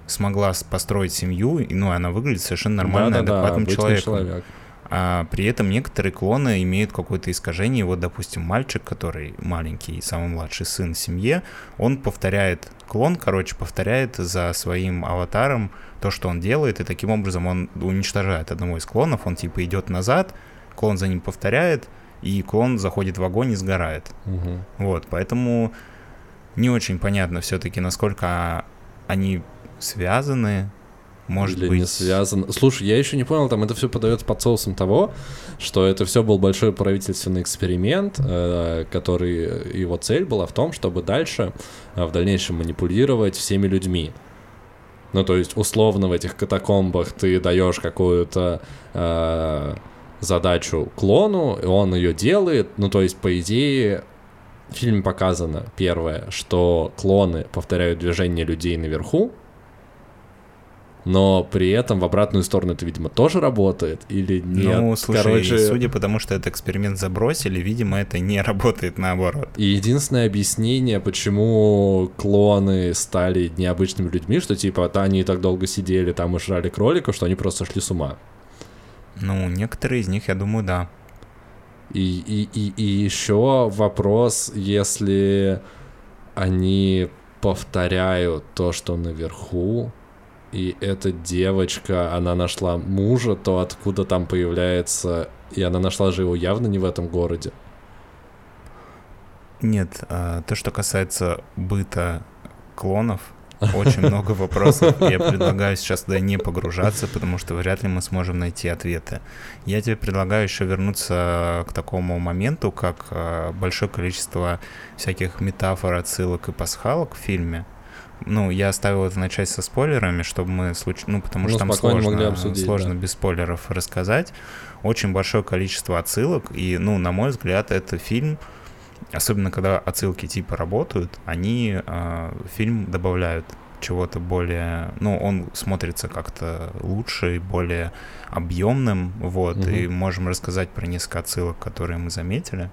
смогла построить семью, и, ну, она выглядит совершенно нормально, Да-да-да, адекватным обычный человеком. человек. А при этом некоторые клоны имеют какое-то искажение. Вот, допустим, мальчик, который маленький, самый младший сын в семье, он повторяет, клон, короче, повторяет за своим аватаром то, что он делает, и таким образом он уничтожает одного из клонов, он типа идет назад, клон за ним повторяет, и клон заходит в огонь и сгорает. Мгм. Вот, поэтому не очень понятно все-таки, насколько они связаны, может Или быть... не связано. Слушай, я еще не понял, там это все подается под соусом того, что это все был большой правительственный эксперимент, э, который его цель была в том, чтобы дальше э, в дальнейшем манипулировать всеми людьми. Ну, то есть, условно, в этих катакомбах ты даешь какую-то э, задачу клону, и он ее делает. Ну, то есть, по идее, в фильме показано, первое, что клоны повторяют движения людей наверху, но при этом в обратную сторону это, видимо, тоже работает или нет. ну, слушай, Короче, судя по тому, что этот эксперимент забросили, видимо, это не работает наоборот. и единственное объяснение, почему клоны стали необычными людьми, что типа да, они так долго сидели там и жрали кроликов, что они просто шли с ума. Ну, некоторые из них, я думаю, да. И, и, и, и еще вопрос, если они повторяют то, что наверху, и эта девочка, она нашла мужа, то откуда там появляется... И она нашла же его явно не в этом городе. Нет, а, то, что касается быта клонов, очень много вопросов. Я предлагаю сейчас туда не погружаться, потому что вряд ли мы сможем найти ответы. Я тебе предлагаю еще вернуться к такому моменту, как а, большое количество всяких метафор, отсылок и пасхалок в фильме. Ну, я оставил это начать со спойлерами, чтобы мы случ... ну, потому Ну, что там сложно, обсудить, сложно да. без спойлеров рассказать. Очень большое количество отсылок, и, ну, на мой взгляд, это фильм, особенно когда отсылки типа работают, они э, фильм добавляют чего-то более, ну, он смотрится как-то лучше и более объемным, вот, Мгм. и можем рассказать про несколько отсылок, которые мы заметили.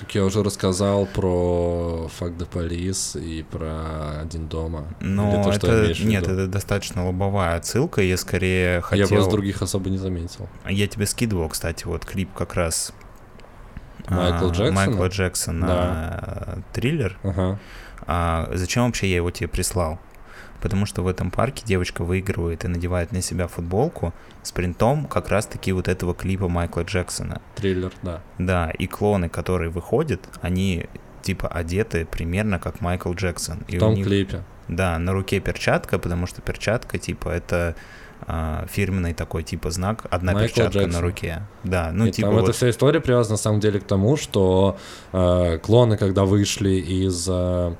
Так я уже рассказал про Fuck the Police и про Один дома. Но то, что это, нет, это достаточно лобовая отсылка, я скорее Я хотел... просто других особо не заметил. Я тебе скидывал, кстати, вот клип как раз Майкла а, Джексона? Майкла Джексона Да. триллер. Ага. А зачем вообще я его тебе прислал? Потому что в этом парке девочка выигрывает и надевает на себя футболку с принтом как раз-таки вот этого клипа Майкла Джексона. Триллер, да. Да, и клоны, которые выходят, они типа одеты примерно как Майкл Джексон. И В том них, клипе. Да, на руке перчатка, потому что перчатка типа это а, фирменный такой типа знак, одна Майкл перчатка Джексон. на руке. Да, ну И типа там эта вот- вся история привязана на самом деле к тому, что э, клоны, когда вышли из э,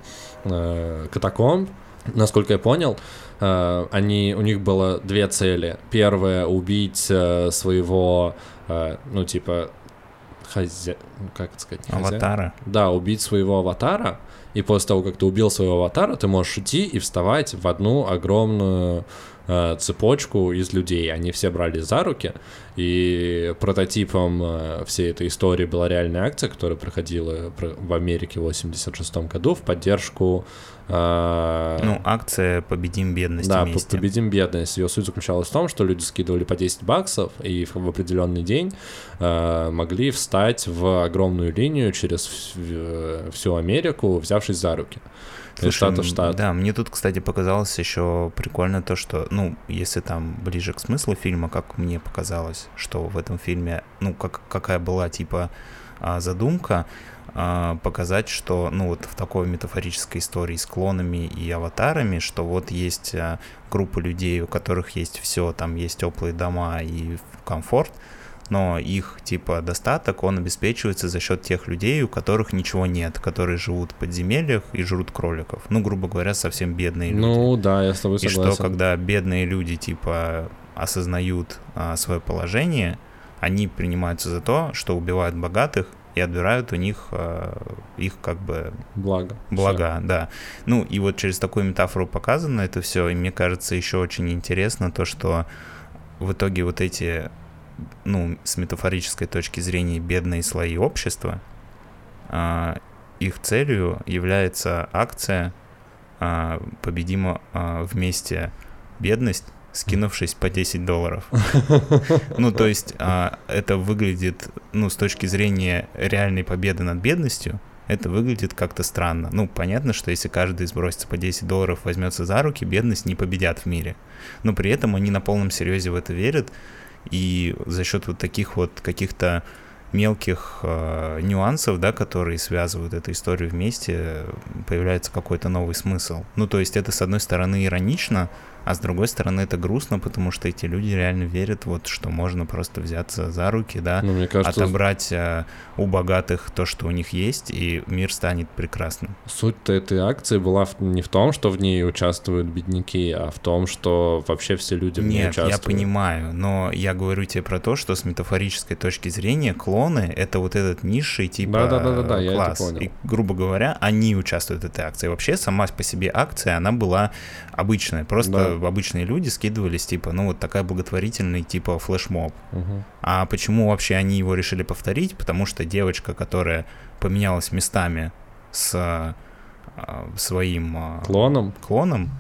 э, катакомб, насколько я понял, э, они, у них было две цели. Первая — убить э, своего, э, ну, типа, хозя... ну, как это сказать? хозя- аватара. Да, убить своего аватара, и после того, как ты убил своего аватара, ты можешь идти и вставать в одну огромную цепочку из людей. Они все брали за руки, и прототипом э, всей этой истории была реальная акция, которая проходила про- в Америке в 86 году в поддержку... э, Ну, акция «Победим бедность да, вместе». по- победим бедность. Ее суть заключалась в том, что люди скидывали по 10 баксов и в, определенный день э, могли встать в огромную линию через всю Америку, взявшись за руки. Слушай, штата в штат. Да, мне тут, кстати, показалось еще прикольно то, что, ну, если там ближе к смыслу фильма, как мне показалось, что в этом фильме, ну, как, какая была, типа, а, задумка, а, показать, что, ну, вот в такой метафорической истории с клонами и аватарами, что вот есть а, группа людей, у которых есть все, там есть теплые дома и комфорт, но их типа достаток, он обеспечивается за счет тех людей, у которых ничего нет, которые живут в подземельях и жрут кроликов. Ну, грубо говоря, совсем бедные люди. Ну да, я с тобой и согласен. что, когда бедные люди типа осознают а, свое положение, они принимаются за то, что убивают богатых и отбирают у них а, их как бы Благо. блага, да. Ну и вот через такую метафору показано это все, и мне кажется еще очень интересно то, что в итоге вот эти, ну, с метафорической точки зрения бедные слои общества, а, их целью является акция а, «Победимо а, вместе бедность», скинувшись по 10 долларов. Ну, то есть это выглядит, ну, с точки зрения реальной победы над бедностью, это выглядит как-то странно. Ну, понятно, что если каждый сбросится по 10 долларов, возьмется за руки, бедность не победят в мире. Но при этом они на полном серьезе в это верят, и за счет вот таких вот каких-то мелких э, нюансов, да, которые связывают эту историю вместе, появляется какой-то новый смысл. Ну, то есть это, с одной стороны, иронично, а с другой стороны, это грустно, потому что эти люди реально верят, вот, что можно просто взяться за руки, да, Ну, мне кажется, отобрать э, у богатых то, что у них есть, и мир станет прекрасным. суть-то этой акции была не в том, что в ней участвуют бедняки, а в том, что вообще все люди в ней Нет, участвуют. я понимаю, но я говорю тебе про то, что с метафорической точки зрения клоны — это вот этот низший типа Да-да-да-да-да, я это класс. понял. И, грубо говоря, они участвуют в этой акции. Вообще, сама по себе акция, она была обычная. Просто обычные люди скидывались, типа, ну, вот такая благотворительный, типа, флешмоб. Мгм. А почему вообще они его решили повторить? Потому что девочка, которая поменялась местами с а, своим а, Клоном? клоном,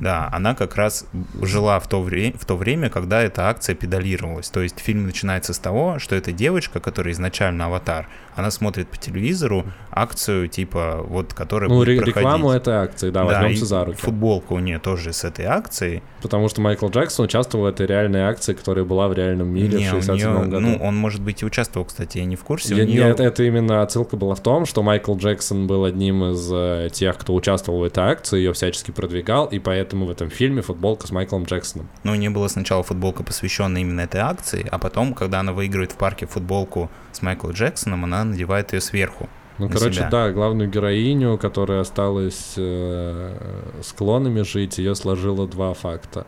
да, она как раз жила в то, вре- в то время, когда эта акция педалировалась. То есть фильм начинается с того, что эта девочка, которая изначально аватар, она смотрит по телевизору акцию, типа, вот, которая Ну, будет ре- проходить. рекламу этой акции, да, возьмемся и за руки. футболка у нее тоже с этой акцией. Потому что Майкл Джексон участвовал в этой реальной акции, которая была в реальном мире Не, в у 67 неё- году. ну, он, может быть, и участвовал, кстати, я не в курсе. Я- у неё- Нет, это именно отсылка была в том, что Майкл Джексон был одним из э, тех, кто участвовал в этой акции, ее всячески продвигал, и поэтому в этом фильме футболка с Майклом Джексоном. Ну, у нее была сначала футболка, посвященная именно этой акции, а потом, когда она выигрывает в парке футболку с Майклом Джексоном, она надевает ее сверху. Ну, короче, себя. да, главную героиню, которая осталась э, с клонами жить, ее сложило два факта.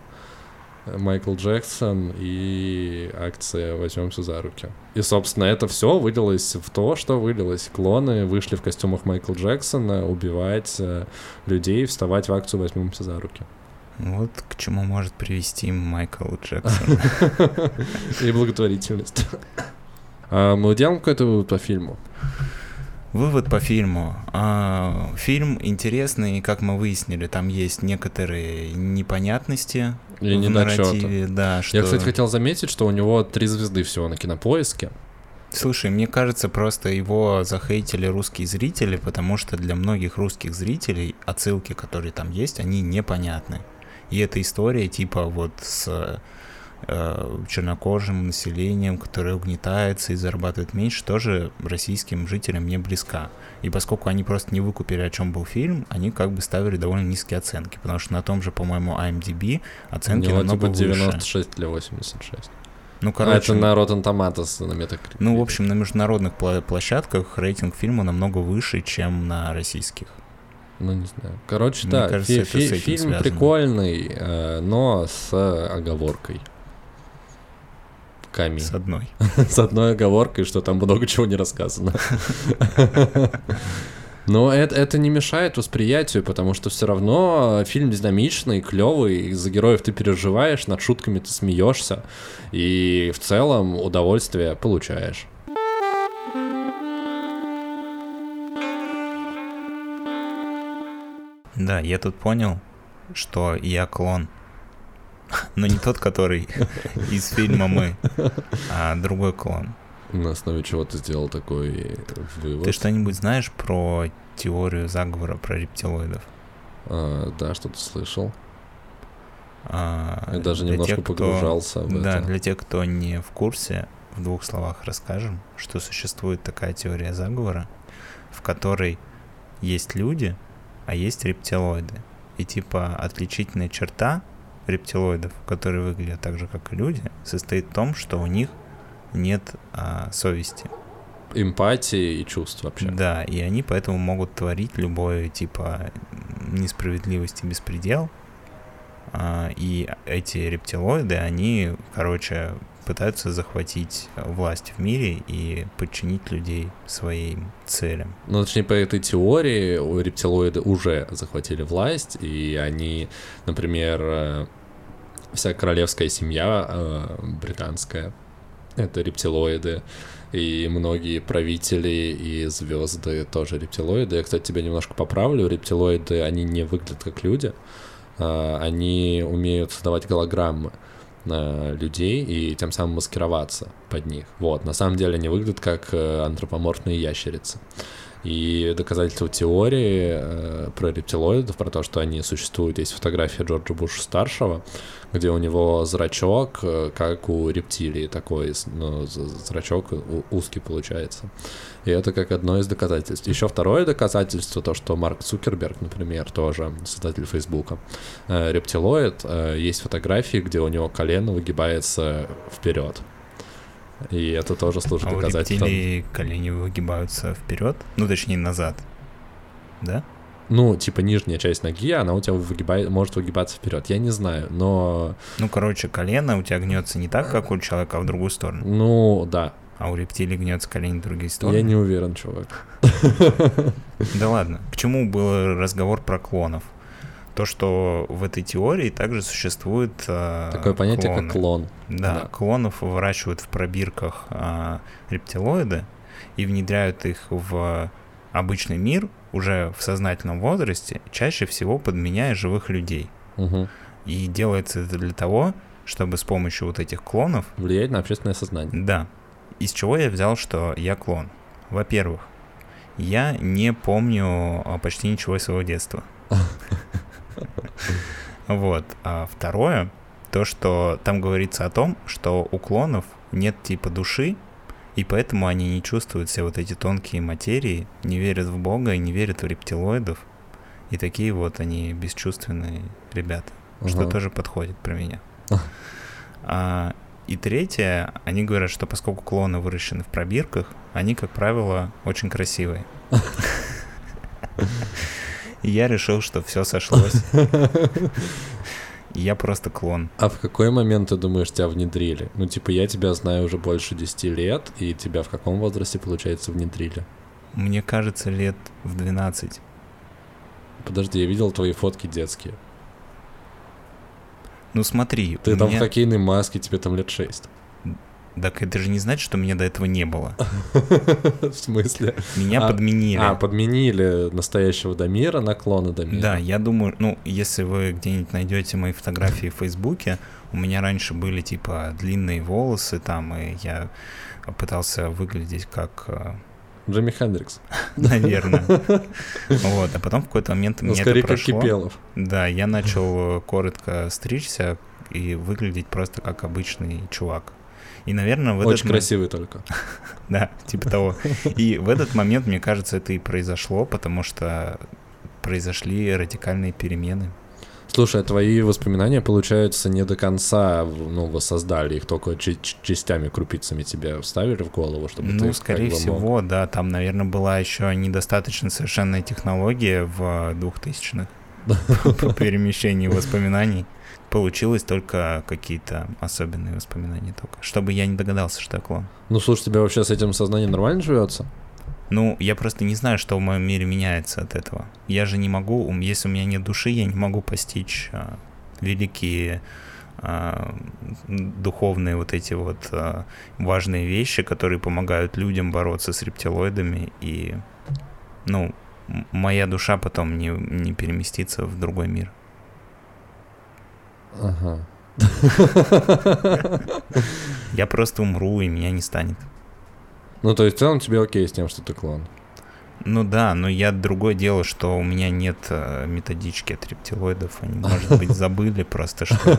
Майкл Джексон и акция «Возьмемся за руки». И, собственно, это все вылилось в то, что вылилось. Клоны вышли в костюмах Майкла Джексона убивать э, людей, вставать в акцию «Возьмемся за руки». Вот к чему может привести Майкл Джексон. И благотворительность. А мы делаем какой-то вывод по фильму? Вывод по фильму. А, Фильм интересный, как мы выяснили, там есть некоторые непонятности И в нарративе, да, что... Я, кстати, хотел заметить, что у него три звезды всего на кинопоиске. Слушай, мне кажется, просто его захейтили русские зрители, потому что для многих русских зрителей отсылки, которые там есть, они непонятны. И эта история типа вот с чернокожим населением, которое угнетается и зарабатывает меньше, тоже российским жителям не близка. И поскольку они просто не выкупили, о чем был фильм, они как бы ставили довольно низкие оценки, потому что на том же, по-моему, IMDb оценки У него намного типа выше. 96 или 86. Ну, А короче, это на Rotten Tomatoes на Metacritic. ну, в общем, на международных площадках рейтинг фильма намного выше, чем на российских. Ну, не знаю. Короче, Мне да, кажется, фи- фи- фильм связано. прикольный, э, но с оговоркой. Ками. С одной. С одной оговоркой, что там много чего не рассказано. Но это, это не мешает восприятию, потому что все равно фильм динамичный, клевый, за героев ты переживаешь, над шутками ты смеешься, и в целом удовольствие получаешь. Да, я тут понял, что я клон. Но не тот, который из фильма «Мы», а другой клон. На основе чего ты сделал такой вывод? Ты что-нибудь знаешь про теорию заговора про рептилоидов? А, да, что-то слышал. А, Я даже немножко тех, кто- погружался в Да, это. для тех, кто не в курсе, в двух словах расскажем, что существует такая теория заговора, в которой есть люди, а есть рептилоиды. И типа отличительная черта рептилоидов, которые выглядят так же, как и люди, состоит в том, что у них нет а, совести. Эмпатии и чувств вообще. Да, и они поэтому могут творить любое типа несправедливость и беспредел. А, и эти рептилоиды, они, короче, пытаются захватить власть в мире и подчинить людей своим целям. Ну, точнее, по этой теории рептилоиды уже захватили власть, и они, например, э, вся королевская семья э, британская, это рептилоиды, и многие правители и звезды тоже рептилоиды. Я, кстати, тебя немножко поправлю, рептилоиды, они не выглядят как люди, э, они умеют создавать голограммы людей и тем самым маскироваться под них. Вот, на самом деле они выглядят как э, антропоморфные ящерицы. И доказательство теории э, про рептилоидов, про то, что они существуют, есть фотография Джорджа Буша старшего, где у него зрачок, э, как у рептилии, такой, ну, зрачок узкий получается. И это как одно из доказательств. Еще второе доказательство, то, что Марк Цукерберг, например, тоже создатель Фейсбука, э, рептилоид, э, есть фотографии, где у него колено выгибается вперед. И это тоже служит А у доказательством. рептилий колени выгибаются вперед, ну точнее назад. Да? Ну, типа нижняя часть ноги, она у тебя выгибает, может выгибаться вперед. Я не знаю, но... Ну, короче, колено у тебя гнется не так, как у человека, а в другую сторону. Ну, да. А у рептилий гнется колени в другие стороны. Я не уверен, чувак. Да ладно. К чему был разговор про клонов? То, что в этой теории также существует э, Такое понятие, клоны. как клон. Да, Да. клонов выращивают в пробирках а, рептилоиды и внедряют их в обычный мир уже в сознательном возрасте, чаще всего подменяя живых людей. Мгм. И делается это для того, чтобы с помощью вот этих клонов Влияет на общественное сознание. Да. Из чего я взял, что я клон? Во-первых, я не помню а, почти ничего из своего детства. Вот. А второе, то, что там говорится о том, что у клонов нет типа души, и поэтому они не чувствуют все вот эти тонкие материи, не верят в Бога и не верят в рептилоидов. И такие вот они бесчувственные ребята что Ага. тоже подходит про меня. А, и третье, они говорят, что поскольку клоны выращены в пробирках, они, как правило, очень красивые. И я решил, что все сошлось. Я просто клон. А в какой момент, ты думаешь, тебя внедрили? Ну, типа, я тебя знаю уже больше 10 лет, и тебя в каком возрасте, получается, внедрили? Мне кажется, лет в 12. Подожди, я видел твои фотки детские. Ну смотри, Ты там меня- в хоккейной маске, тебе там лет 6. Так это же не значит, что меня до этого не было. В смысле? Меня А- подменили. А, подменили настоящего Дамира на клона Дамира. Да, я думаю, ну, если вы где-нибудь найдете мои фотографии в Фейсбуке, у меня раньше были типа длинные волосы там, и я пытался выглядеть как э, Джимми Хендрикс. Наверное. Вот, а потом в какой-то момент Ну, мне скорее это прошло. Кипелов. Да, я начал э, коротко стричься и выглядеть просто как обычный чувак. И, наверное, в этот Очень момент- красивый только. Да, типа того. И в этот момент, мне кажется, это и произошло, потому что произошли радикальные перемены. Слушай, а твои воспоминания, получается, не до конца ну, воссоздали, их только частями, крупицами тебе вставили в голову, чтобы ты Ну, скорее бы мог- всего, да, там, наверное, была еще недостаточно совершенная технология в 2000-х по перемещению воспоминаний. Получилось только какие-то особенные воспоминания только. Чтобы я не догадался, что я клон. Ну, слушай, тебе вообще с этим сознанием нормально живется? Ну, я просто не знаю, что в моем мире меняется от этого. Я же не могу, если у меня нет души, я не могу постичь а, великие а, духовные вот эти вот а, важные вещи, которые помогают людям бороться с рептилоидами. И, ну, моя душа потом не, не переместится в другой мир. Ага. Я просто умру, и меня не станет. Ну, то есть в целом тебе окей с тем, что ты клон. Ну да, но я другое дело, что у меня нет э, методички от рептилоидов. Они, может быть, забыли просто, что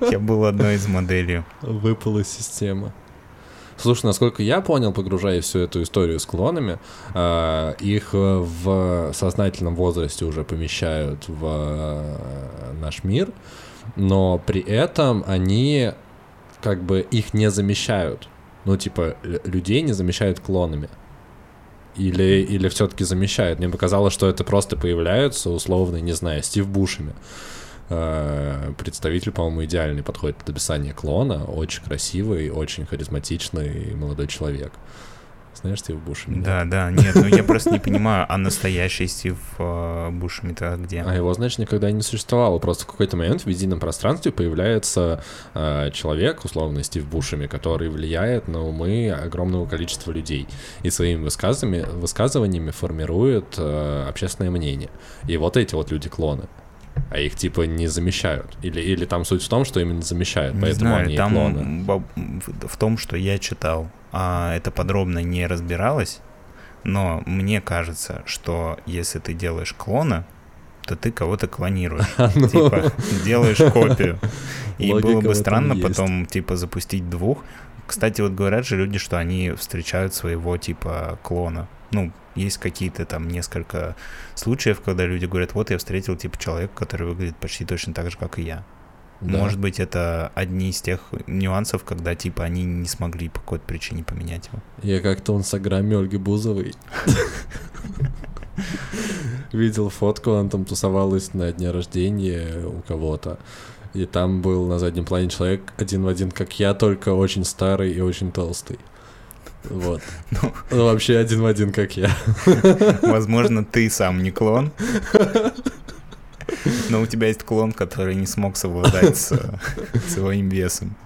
я был одной из моделей. Выпала система. Слушай, насколько я понял, погружая всю эту историю с клонами, а, их э, в сознательном возрасте уже помещают в э, наш мир, но при этом они как бы их не замещают. Ну, типа, людей не замещают клонами. Или, или все-таки замещают. Мне показалось, что это просто появляются, условно, не знаю, Стив Бушами. Э, Представитель, по-моему, идеальный подходит под описание клона. Очень красивый, очень харизматичный молодой человек. Знаешь Стив Бушами? нет? Да, да, нет, ну я просто не понимаю, а настоящий Стив э, Бушми-то где? А его, значит, никогда не существовало. Просто в какой-то момент в едином пространстве появляется э, человек, условно Стив Бушами, который влияет на умы огромного количества людей и своими высказами, высказываниями формирует э, общественное мнение. И вот эти вот люди-клоны. А их типа не замещают. Или, или там суть в том, что именно замещают, Не поэтому знаю, они там клоны. в том, что я читал, а это подробно не разбиралось, но мне кажется, что если ты делаешь клона, то ты кого-то клонируешь. Ну, Типа, делаешь копию. И Логика было бы странно потом, типа, запустить двух. Кстати, вот говорят же люди, что они встречают своего, типа, клона. Ну, есть какие-то там несколько случаев, когда люди говорят, вот я встретил, типа, человека, который выглядит почти точно так же, как и я. да. Может быть, это одни из тех нюансов, когда, типа, они не смогли по какой-то причине поменять его. Я как-то в инстаграме Ольги Бузовой видел фотку, она там тусовалась на дне рождения у кого-то. И там был на заднем плане человек один в один, как я, только очень старый и очень толстый. Вот. Ну, вообще один в один, как я. Возможно, ты сам не клон. Но у тебя есть клон, который не смог совладать с своим весом.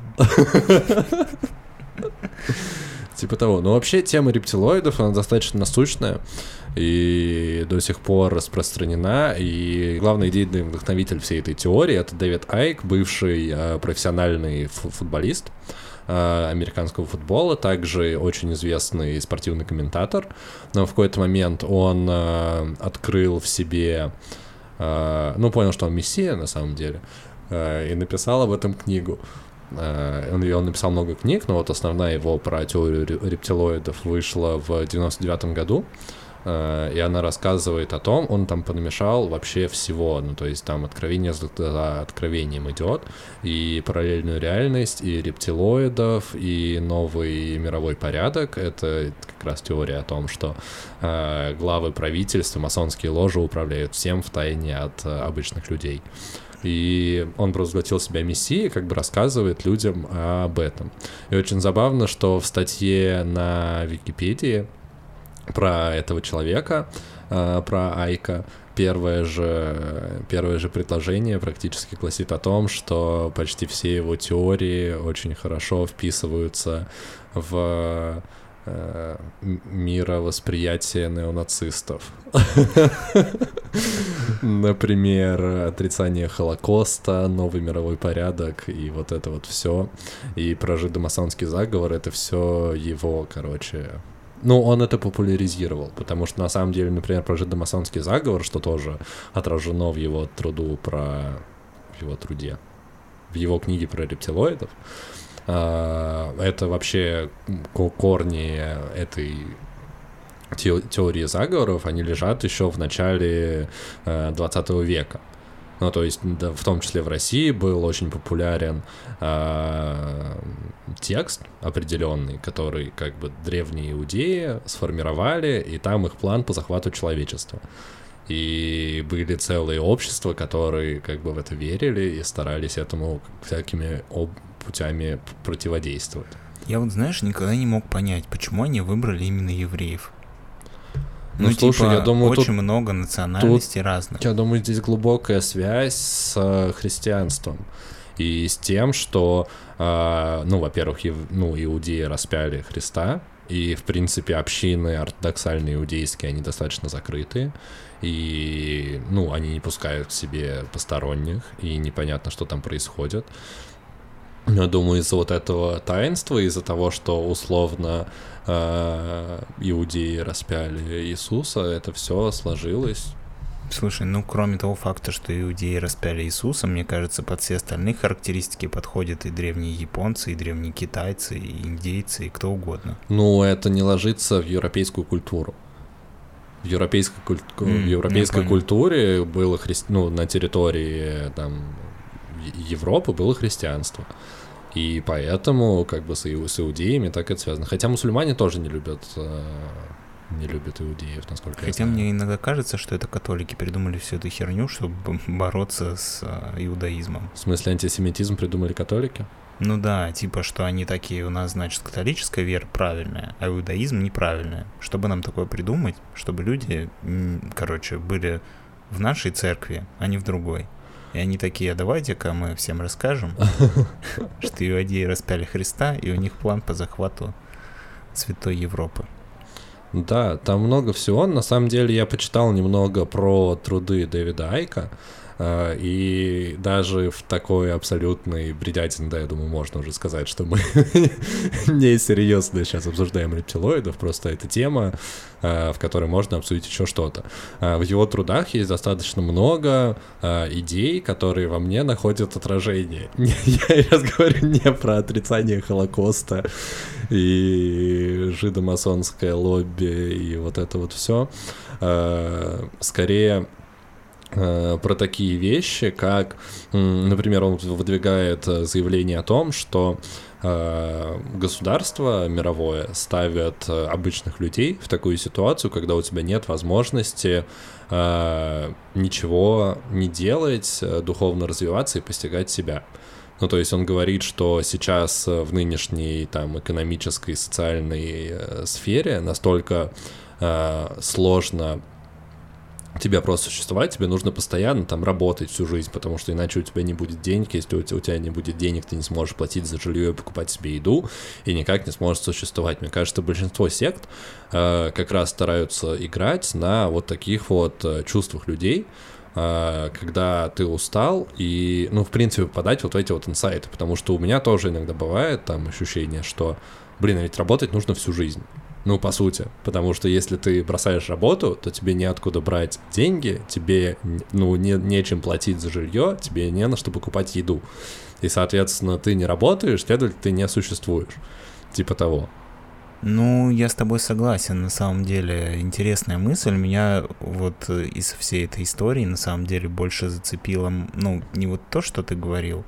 Типа того. Но вообще тема рептилоидов, она достаточно насущная и до сих пор распространена. И главный идейный вдохновитель всей этой теории — это Дэвид Айк, бывший э, профессиональный фу- футболист э, американского футбола, также очень известный спортивный комментатор. Но в какой-то момент он э, открыл в себе, ну, понял, что он мессия на самом деле, и написал об этом книгу. Э, Он, он написал много книг, но вот основная его про теорию ре- рептилоидов вышла в 99 году. Э, И она рассказывает о том, он там понамешал вообще всего, ну то есть там откровение за откровением идет, и параллельную реальность, и рептилоидов, и новый мировой порядок. Это как раз теория о том, что э, главы правительства, масонские ложи управляют всем в тайне от обычных людей. И он провозгласил себя мессией, как бы рассказывает людям об этом. И очень забавно, что в статье на Википедии про этого человека, э, про Айка, первое же, первое же предложение практически гласит о том, что почти все его теории очень хорошо вписываются в э, м- мировосприятие неонацистов. Например, отрицание Холокоста, новый мировой порядок и вот это вот все. И про жидомасонский заговор, это все его, короче, ну, он это популяризировал, потому что на самом деле, например, про жидомасонский заговор, что тоже отражено в его труду про... в его труде, в его книге про рептилоидов, это вообще корни этой теории заговоров, они лежат еще в начале 20 э, века. Ну, то есть, да, в том числе в России был очень популярен э, текст определенный, который как бы древние иудеи сформировали, и там их план по захвату человечества. И были целые общества, которые как бы в это верили и старались этому всякими путями противодействовать. Я вот, знаешь, никогда не мог понять, почему они выбрали именно евреев. Ну, ну слушай, типа, я думаю, очень тут, много национальностей тут, разных. Я думаю, здесь глубокая связь с э, христианством и с тем, что, э, ну, во-первых, ев, ну, иудеи распяли Христа, и, в принципе, общины ортодоксальные иудейские, они достаточно закрытые, и, ну, они не пускают к себе посторонних, и непонятно, что там происходит. Я думаю, из-за вот этого таинства, из-за того, что условно э, иудеи распяли Иисуса, это все сложилось. Слушай, ну кроме того факта, что иудеи распяли Иисуса, мне кажется, под все остальные характеристики подходят и древние японцы, и древние китайцы, и индейцы, и кто угодно. Ну, это не ложится в европейскую культуру. В европейской, куль... mm, в европейской культуре было хри... ну, на территории там, Европы было христианство. И поэтому как бы с, с иудеями так это связано. Хотя мусульмане тоже не любят э, не любят иудеев, насколько Хотя я знаю. мне иногда кажется, что это католики придумали всю эту херню, чтобы бороться с э, иудаизмом. В смысле антисемитизм придумали католики? Ну да, типа, что они такие, у нас, значит, католическая вера правильная, а иудаизм неправильная. Чтобы нам такое придумать, чтобы люди, короче, были в нашей церкви, а не в другой. И они такие, а давайте-ка мы всем расскажем, что иудеи распяли Христа, и у них план по захвату Святой Европы. Да, там много всего. На самом деле я почитал немного про труды Дэвида Айка. А, и даже в такой абсолютной бредятине, да, я думаю, можно уже сказать, что мы не серьезно сейчас обсуждаем рептилоидов, просто это тема, а, в которой можно обсудить еще что-то. А, в его трудах есть достаточно много идей, которые во мне находят отражение. Я сейчас говорю не про отрицание Холокоста и жидомасонское лобби и вот это вот все. Скорее, Э, про такие вещи, как, например, он выдвигает э, заявление о том, что э, государство мировое ставит обычных людей в такую ситуацию, когда у тебя нет возможности ничего не делать, духовно развиваться и постигать себя. Ну, то есть он говорит, что сейчас в нынешней там экономической и социальной сфере настолько сложно тебе просто существовать, тебе нужно постоянно там работать всю жизнь, потому что иначе у тебя не будет денег, если у тебя, у тебя не будет денег, ты не сможешь платить за жилье и покупать себе еду, и никак не сможешь существовать. Мне кажется, большинство сект э, как раз стараются играть на вот таких вот э, чувствах людей, э, когда ты устал, и, ну, в принципе, подать вот эти вот инсайты, потому что у меня тоже иногда бывает там ощущение, что, блин, а ведь работать нужно всю жизнь. Ну, по сути. Потому что если ты бросаешь работу, то тебе неоткуда брать деньги, тебе, ну, не, нечем платить за жилье, тебе не на что покупать еду. И, соответственно, ты не работаешь, следовательно, ты не существуешь. Типа того. Ну, я с тобой согласен, на самом деле. Интересная мысль. Меня вот из всей этой истории, на самом деле, больше зацепило, ну, не вот то, что ты говорил,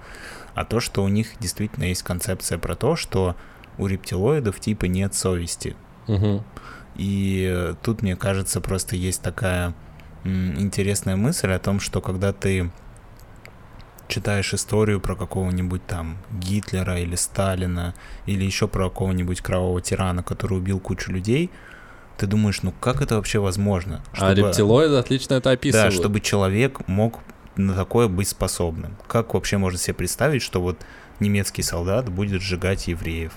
а то, что у них действительно есть концепция про то, что у рептилоидов типа нет совести. Угу. И тут, мне кажется, просто есть такая интересная мысль о том, что когда ты читаешь историю про какого-нибудь там Гитлера или Сталина, или еще про какого-нибудь кровавого тирана, который убил кучу людей, ты думаешь, ну как это вообще возможно? А чтобы... А рептилоиды отлично это описывают. Да, чтобы человек мог на такое быть способным. Как вообще можно себе представить, что вот немецкий солдат будет сжигать евреев?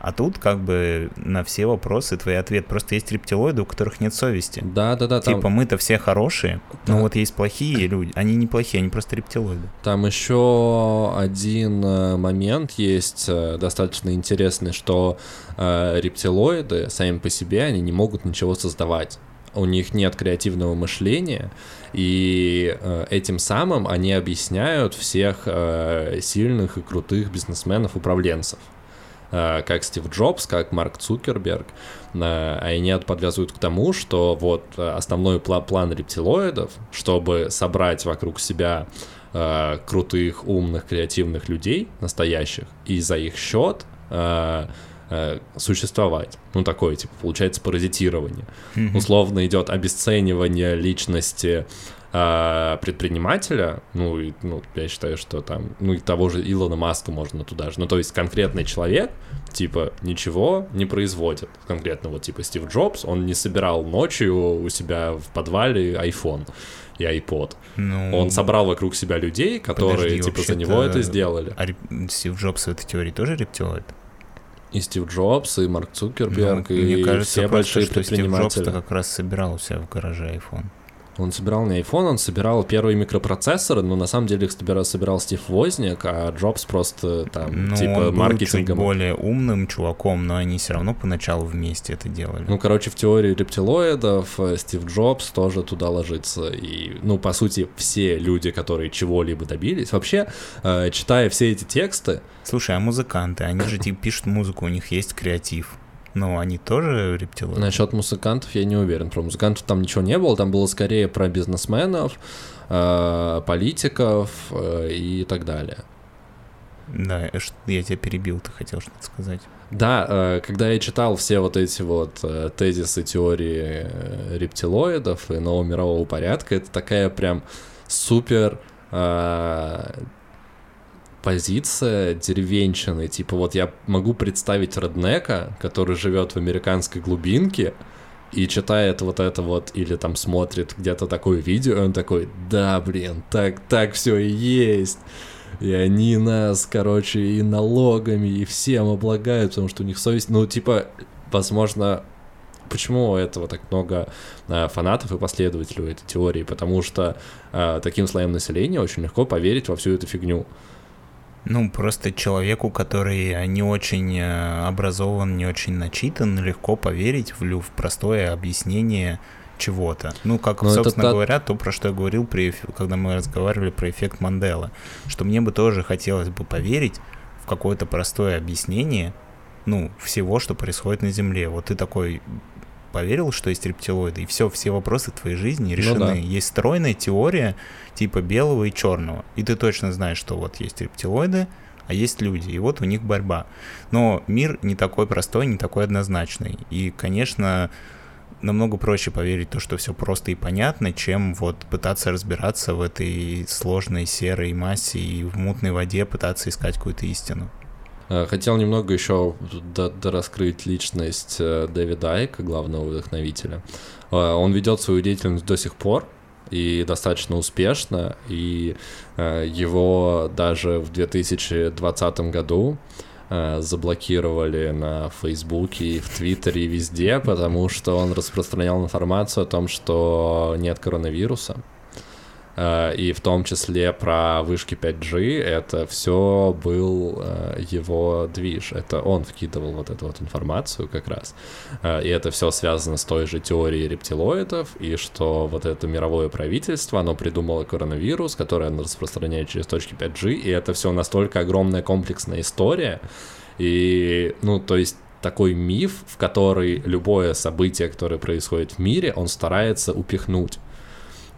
А тут как бы на все вопросы твой ответ. Просто есть рептилоиды, у которых нет совести. Да, да, да. Типа Там, мы-то все хорошие, Да. но вот есть плохие люди. Они не плохие, они просто рептилоиды. там еще один э, момент есть э, достаточно интересный, что э, рептилоиды сами по себе, они не могут ничего создавать. У них нет креативного мышления, и э, этим самым они объясняют всех э, сильных и крутых бизнесменов-управленцев. Э, как Стив Джобс, как Марк Цукерберг, э, они это подвязывают к тому, что вот э, основной пла- план рептилоидов, чтобы собрать вокруг себя крутых, умных, креативных людей, настоящих, и за их счет существовать. Ну, такое, типа, получается паразитирование. Условно идет обесценивание личности э, предпринимателя, ну, и, ну, я считаю, что там, ну, и того же Илона Маска можно туда же, ну, то есть конкретный человек, типа, ничего не производит. Конкретно вот, типа, Стив Джобс, он не собирал ночью у себя в подвале iPhone и iPod. Ну, Он собрал вокруг себя людей, которые, подожди, типа, за него это сделали. А реп- Стив Джобс в этой теории тоже рептилоид? И Стив Джобс, и Марк Цукерберг, Ну, и Мне кажется, все просто, большие что Стив Джобс предприниматели. как раз собирал у себя в гараже iPhone. Он собирал не iPhone, он собирал первые микропроцессоры, но на самом деле их собирал, собирал Стив Возник, а Джобс просто там, Ну, типа, он был чуть маркетингом. более умным чуваком, но они все равно поначалу вместе это делали. Ну, короче, в теории рептилоидов э, Стив Джобс тоже туда ложится. И, ну, по сути, все люди, которые чего-либо добились. Вообще, э, читая все эти тексты, Слушай, а музыканты, они же типа пишут музыку, у них есть креатив. Ну, они тоже рептилоиды? насчет музыкантов я не уверен. Про музыкантов там ничего не было, там было скорее про бизнесменов, э, политиков э, и так далее. Да, э, я тебя перебил, ты хотел что-то сказать. Да, когда я читал все вот эти вот тезисы теории рептилоидов и нового мирового порядка, это такая прям супер позиция деревенщины. Типа вот я могу представить Реднека, который живет в американской глубинке, и читает вот это вот, или там смотрит где-то такое видео, и он такой, да, блин, так, так все и есть. И они нас, короче, и налогами, и всем облагают, потому что у них совесть, ну, типа, возможно, почему у этого так много а, фанатов и последователей этой теории? Потому что а, таким слоям населения очень легко поверить во всю эту фигню. Ну, просто человеку, который не очень э, образован, не очень начитан, легко поверить в, в простое объяснение чего-то. Ну, как, это собственно та- говоря, то, про что я говорил, при, когда мы разговаривали про эффект Манделы, что мне бы тоже хотелось бы поверить в какое-то простое объяснение, ну, всего, что происходит на Земле. Вот ты такой поверил, что есть рептилоиды, и все, все вопросы твоей жизни решены. да. Есть стройная теория типа белого и черного, и ты точно знаешь, что вот есть рептилоиды, а есть люди, и вот у них борьба. Но мир не такой простой, не такой однозначный. И, конечно, намного проще поверить то, что все просто и понятно, чем вот пытаться разбираться в этой сложной серой массе и в мутной воде пытаться искать какую-то истину. Э, Хотел немного еще дораскрыть личность э, Дэвида Айка, главного вдохновителя. Э, Он ведет свою деятельность до сих пор и достаточно успешно, и его даже в 2020 году заблокировали на Фейсбуке, и в Твиттере, и везде, потому что он распространял информацию о том, что нет коронавируса. Э, И в том числе про вышки 5G, это все был э, его движ. Это он вкидывал вот эту вот информацию как раз. Э, И это все связано с той же теорией рептилоидов, и что вот это мировое правительство, оно придумало коронавирус, который оно распространяет через точки 5G, и это все настолько огромная комплексная история. И, ну, то есть такой миф, в который любое событие, которое происходит в мире, он старается упихнуть.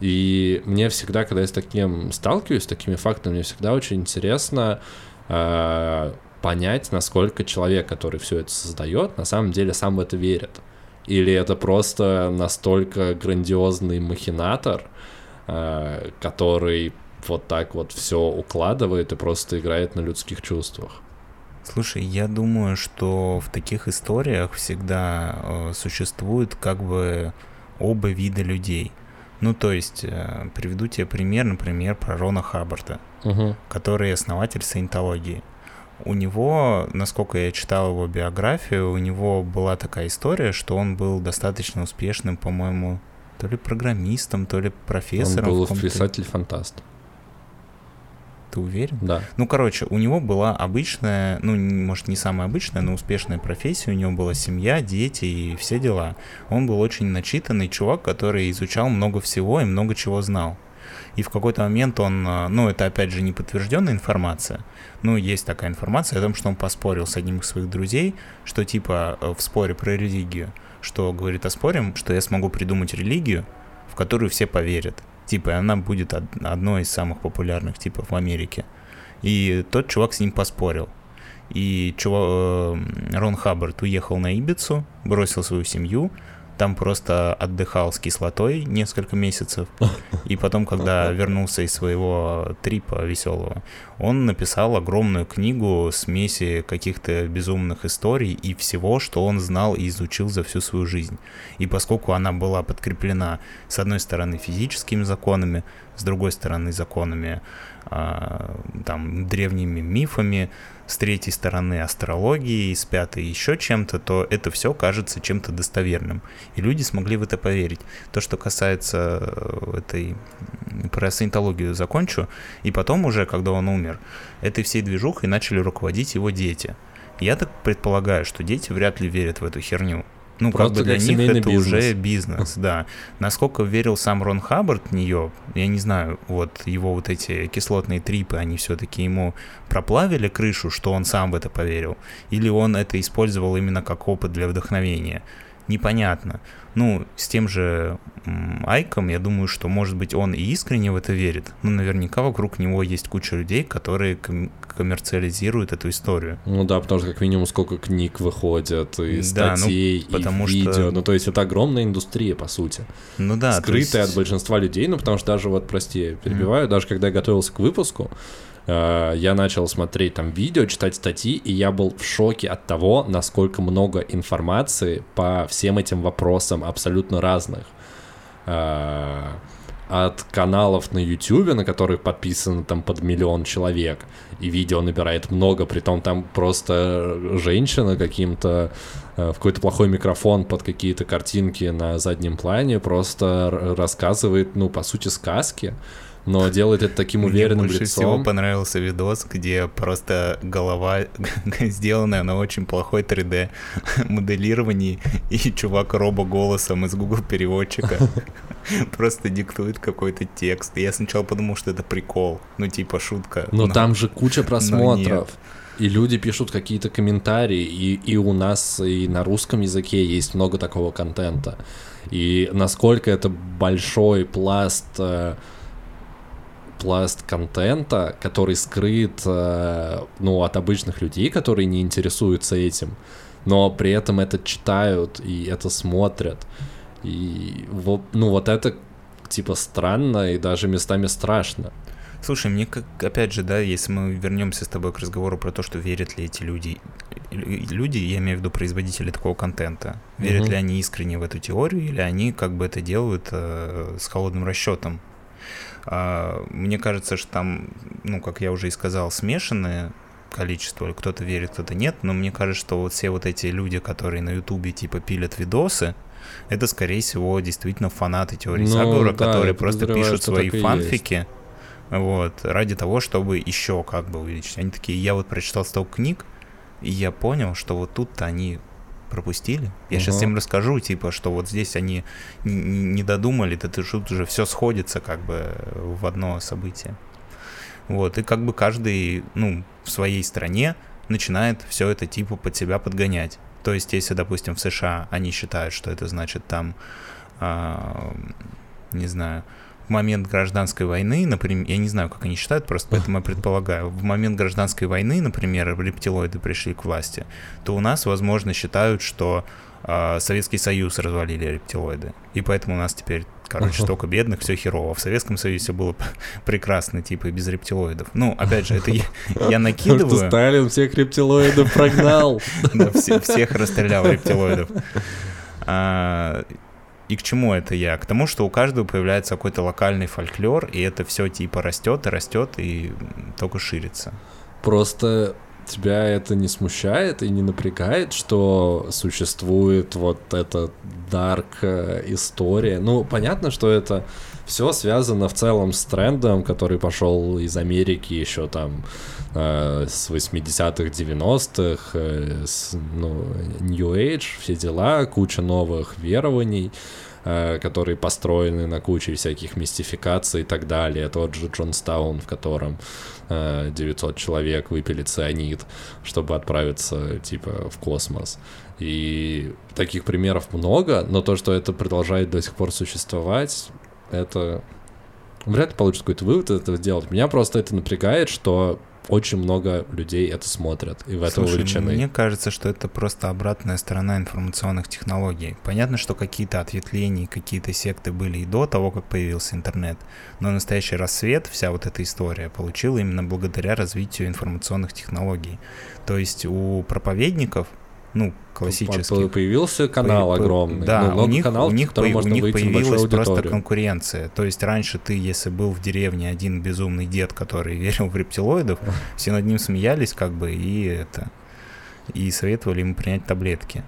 И мне всегда, когда я с таким сталкиваюсь, с такими фактами, мне всегда очень интересно э, понять, насколько человек, который все это создает, на самом деле сам в это верит. Или это просто настолько грандиозный махинатор, э, который вот так вот все укладывает и просто играет на людских чувствах. Слушай, я думаю, что в таких историях всегда э, существует как бы оба вида людей. Ну, то есть, э, приведу тебе пример, например, про Рона Хаббарда, Угу. который основатель саентологии. у него, насколько я читал его биографию, у него была такая история, что он был достаточно успешным, по-моему, то ли программистом, то ли профессором. Он был писатель-фантаст. Ты уверен? Да. Ну, короче, у него была обычная, ну, может, не самая обычная, но успешная профессия. У него была семья, дети и все дела. Он был очень начитанный чувак, который изучал много всего и много чего знал. И в какой-то момент он, э, ну, это опять же не подтвержденная информация, ну, есть такая информация о том, что он поспорил с одним из своих друзей, что типа э, в споре про религию, что говорит о споре, что я смогу придумать религию, в которую все поверят. Типа, она будет одной из самых популярных типов в Америке. И тот чувак с ним поспорил. И чувак, э, Рон Хаббард уехал на Ибицу, бросил свою семью, там просто отдыхал с кислотой несколько месяцев. И потом, когда вернулся из своего трипа веселого, он написал огромную книгу смеси каких-то безумных историй и всего, что он знал и изучил за всю свою жизнь. И поскольку она была подкреплена, с одной стороны, физическими законами, с другой стороны, законами, а, там, древними мифами, с третьей стороны астрологией, с пятой еще чем-то, то это все кажется чем-то достоверным. И люди смогли в это поверить. То, что касается э, этой... Про саентологию закончу. И потом уже, когда он умер, этой всей движухой начали руководить его дети. Я так предполагаю, что дети вряд ли верят в эту херню. Ну, Просто как бы для них это бизнес. уже бизнес, да. Насколько верил сам Рон Хаббард в нее, я не знаю, вот его вот эти кислотные трипы, они все-таки ему проплавили крышу, что он сам в это поверил, или он это использовал именно как опыт для вдохновения непонятно. Ну, с тем же Айком, я думаю, что, может быть, он и искренне в это верит, но наверняка вокруг него есть куча людей, которые ком- коммерциализируют эту историю. Ну да, потому что как минимум сколько книг выходят, и да, статей, ну, потому и видео. Что... Ну, то есть это огромная индустрия, по сути. Ну да. Скрытая есть... от большинства людей, ну, потому что даже вот, прости, перебиваю, mm. даже когда я готовился к выпуску, Э, я начал смотреть там видео, читать статьи, и я был в шоке от того, насколько много информации по всем этим вопросам абсолютно разных. Э, от каналов на YouTube, на которых подписано там под миллион человек, и видео набирает много, при том там просто женщина каким-то э, в какой-то плохой микрофон под какие-то картинки на заднем плане просто рассказывает, ну, по сути, сказки но делает это таким уверенным Мне больше лицом. всего понравился видос, где просто голова сделанная на очень плохой 3D моделировании, и чувак робо голосом из Google переводчика просто диктует какой-то текст. Я сначала подумал, что это прикол, ну типа шутка. Но, но там же куча просмотров. И люди пишут какие-то комментарии, и, и у нас и на русском языке есть много такого контента. И насколько это большой пласт э, пласт контента, который скрыт, э, ну, от обычных людей, которые не интересуются этим, но при этом это читают и это смотрят. И вот, ну, вот это типа странно и даже местами страшно. Слушай, мне как, опять же, да, если мы вернемся с тобой к разговору про то, что верят ли эти люди, люди, я имею в виду производители такого контента, верят угу. ли они искренне в эту теорию, или они как бы это делают э, с холодным расчетом, мне кажется, что там, ну, как я уже и сказал, смешанное количество, кто-то верит, кто-то нет, но мне кажется, что вот все вот эти люди, которые на Ютубе типа пилят видосы, это, скорее всего, действительно фанаты теории ну, заговора, да, которые просто пишут свои фанфики, вот, ради того, чтобы еще как бы увеличить. Они такие, я вот прочитал столько книг, и я понял, что вот тут-то они пропустили. Я угу. сейчас им расскажу, типа, что вот здесь они не додумали, это тут уже все сходится как бы в одно событие. Вот, и как бы каждый, ну, в своей стране начинает все это типа под себя подгонять. То есть, если, допустим, в США они считают, что это значит там, э, не знаю, момент гражданской войны, например, я не знаю, как они считают, просто поэтому я предполагаю, в момент гражданской войны, например, рептилоиды пришли к власти, то у нас, возможно, считают, что э, Советский Союз развалили рептилоиды. И поэтому у нас теперь, короче, столько бедных, все херово. В Советском Союзе все было прекрасно, типа, без рептилоидов. Ну, опять же, это я, я накидываю. Сталин всех рептилоидов прогнал. Да, всех расстрелял рептилоидов. И к чему это я? К тому, что у каждого появляется какой-то локальный фольклор, и это все типа растет и растет, и только ширится. Просто тебя это не смущает и не напрягает, что существует вот эта дарк э, история? Ну, понятно, что это все связано в целом с трендом, который пошел из Америки еще там э, с 80-х, 90-х, э, с, ну, New Age, все дела, куча новых верований э, которые построены на куче всяких мистификаций и так далее. Тот же Джонстаун, в котором 900 человек выпили цианид, чтобы отправиться, типа, в космос. И таких примеров много, но то, что это продолжает до сих пор существовать, это вряд ли получится какой-то вывод из этого сделать. Меня просто это напрягает, что очень много людей это смотрят и в это Слушай, увлечены. Мне кажется, что это просто обратная сторона информационных технологий. Понятно, что какие-то ответвления, какие-то секты были и до того, как появился интернет, но настоящий рассвет, вся вот эта история, получила именно благодаря развитию информационных технологий. То есть у проповедников ну, классических. Появился канал по, огромный. Да, ну, у них, каналов, у них, по, у них появилась просто конкуренция. То есть раньше ты, если был в деревне один безумный дед, который верил в рептилоидов, все над ним смеялись как бы и это и советовали ему принять таблетки.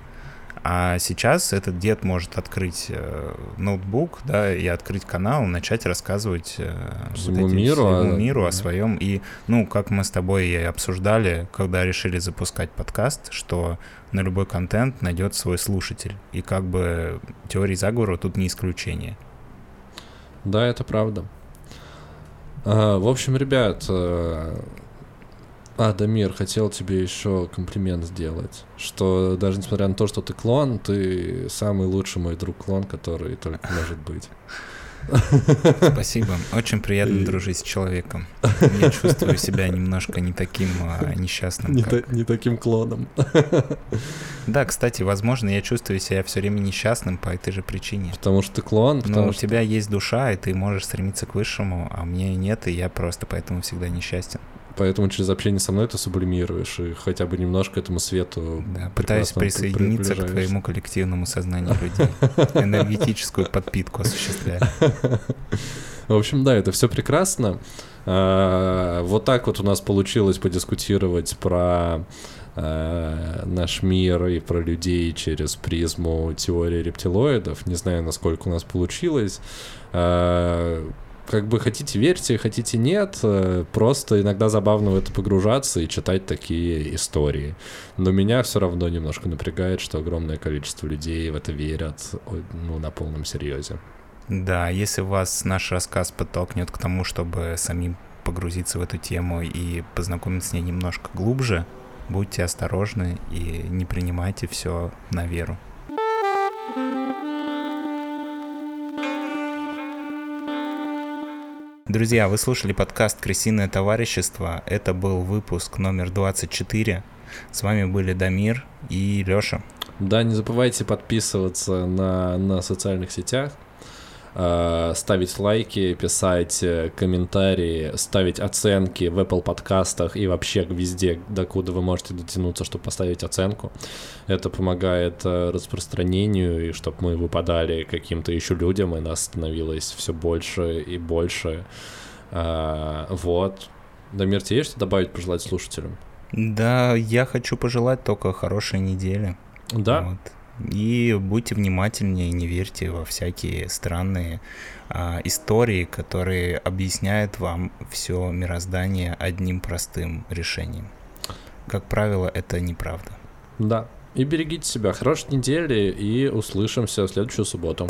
А сейчас этот дед может открыть э, ноутбук, да, и открыть канал, начать рассказывать э, всему вот эти, миру, всему миру о своем. И, ну, как мы с тобой и обсуждали, когда решили запускать подкаст, что на любой контент найдет свой слушатель. И как бы теории заговора тут не исключение. Да, это правда. А, в общем, ребят, э, а, Дамир, хотел тебе еще комплимент сделать, что даже несмотря на то, что ты клон, ты самый лучший мой друг-клон, который только может быть. Спасибо. Очень приятно дружить с человеком. Я чувствую себя немножко не таким а, несчастным. Не, как... та- не таким клоном. Да, кстати, возможно, я чувствую себя все время несчастным по этой же причине. Потому что ты клон, Но у что... тебя есть душа, и ты можешь стремиться к высшему, а мне нет, и я просто поэтому всегда несчастен. Поэтому через общение со мной ты сублимируешь и хотя бы немножко этому свету Да, пытаюсь присоединиться к твоему коллективному сознанию людей. Энергетическую подпитку осуществляю. В общем, да, это все прекрасно. А, Вот так вот у нас получилось подискутировать про э, наш мир и про людей через призму теории рептилоидов. Не знаю, насколько у нас получилось. Как бы хотите верьте, хотите нет, э, просто иногда забавно в это погружаться и читать такие истории. Но меня все равно немножко напрягает, что огромное количество людей в это верят ну, на полном серьезе. Да, если вас наш рассказ подтолкнет к тому, чтобы самим погрузиться в эту тему и познакомиться с ней немножко глубже, будьте осторожны и не принимайте все на веру. Друзья, вы слушали подкаст «Крысиное товарищество». Это был выпуск номер 24. С вами были Дамир и Лёша. Да, не забывайте подписываться на, на социальных сетях, ставить лайки, писать э, комментарии, ставить оценки в Apple подкастах и вообще везде, докуда вы можете дотянуться, чтобы поставить оценку. Это помогает э, распространению и чтобы мы выпадали каким-то еще людям, и нас становилось все больше и больше. Э, вот. Дамир, тебе есть что добавить, пожелать слушателям? Да, я хочу пожелать только хорошей недели. Да? Вот. И будьте внимательнее, не верьте во всякие странные а, истории, которые объясняют вам все мироздание одним простым решением. Как правило, это неправда. Да. И берегите себя. Хорошей недели и услышимся в следующую субботу.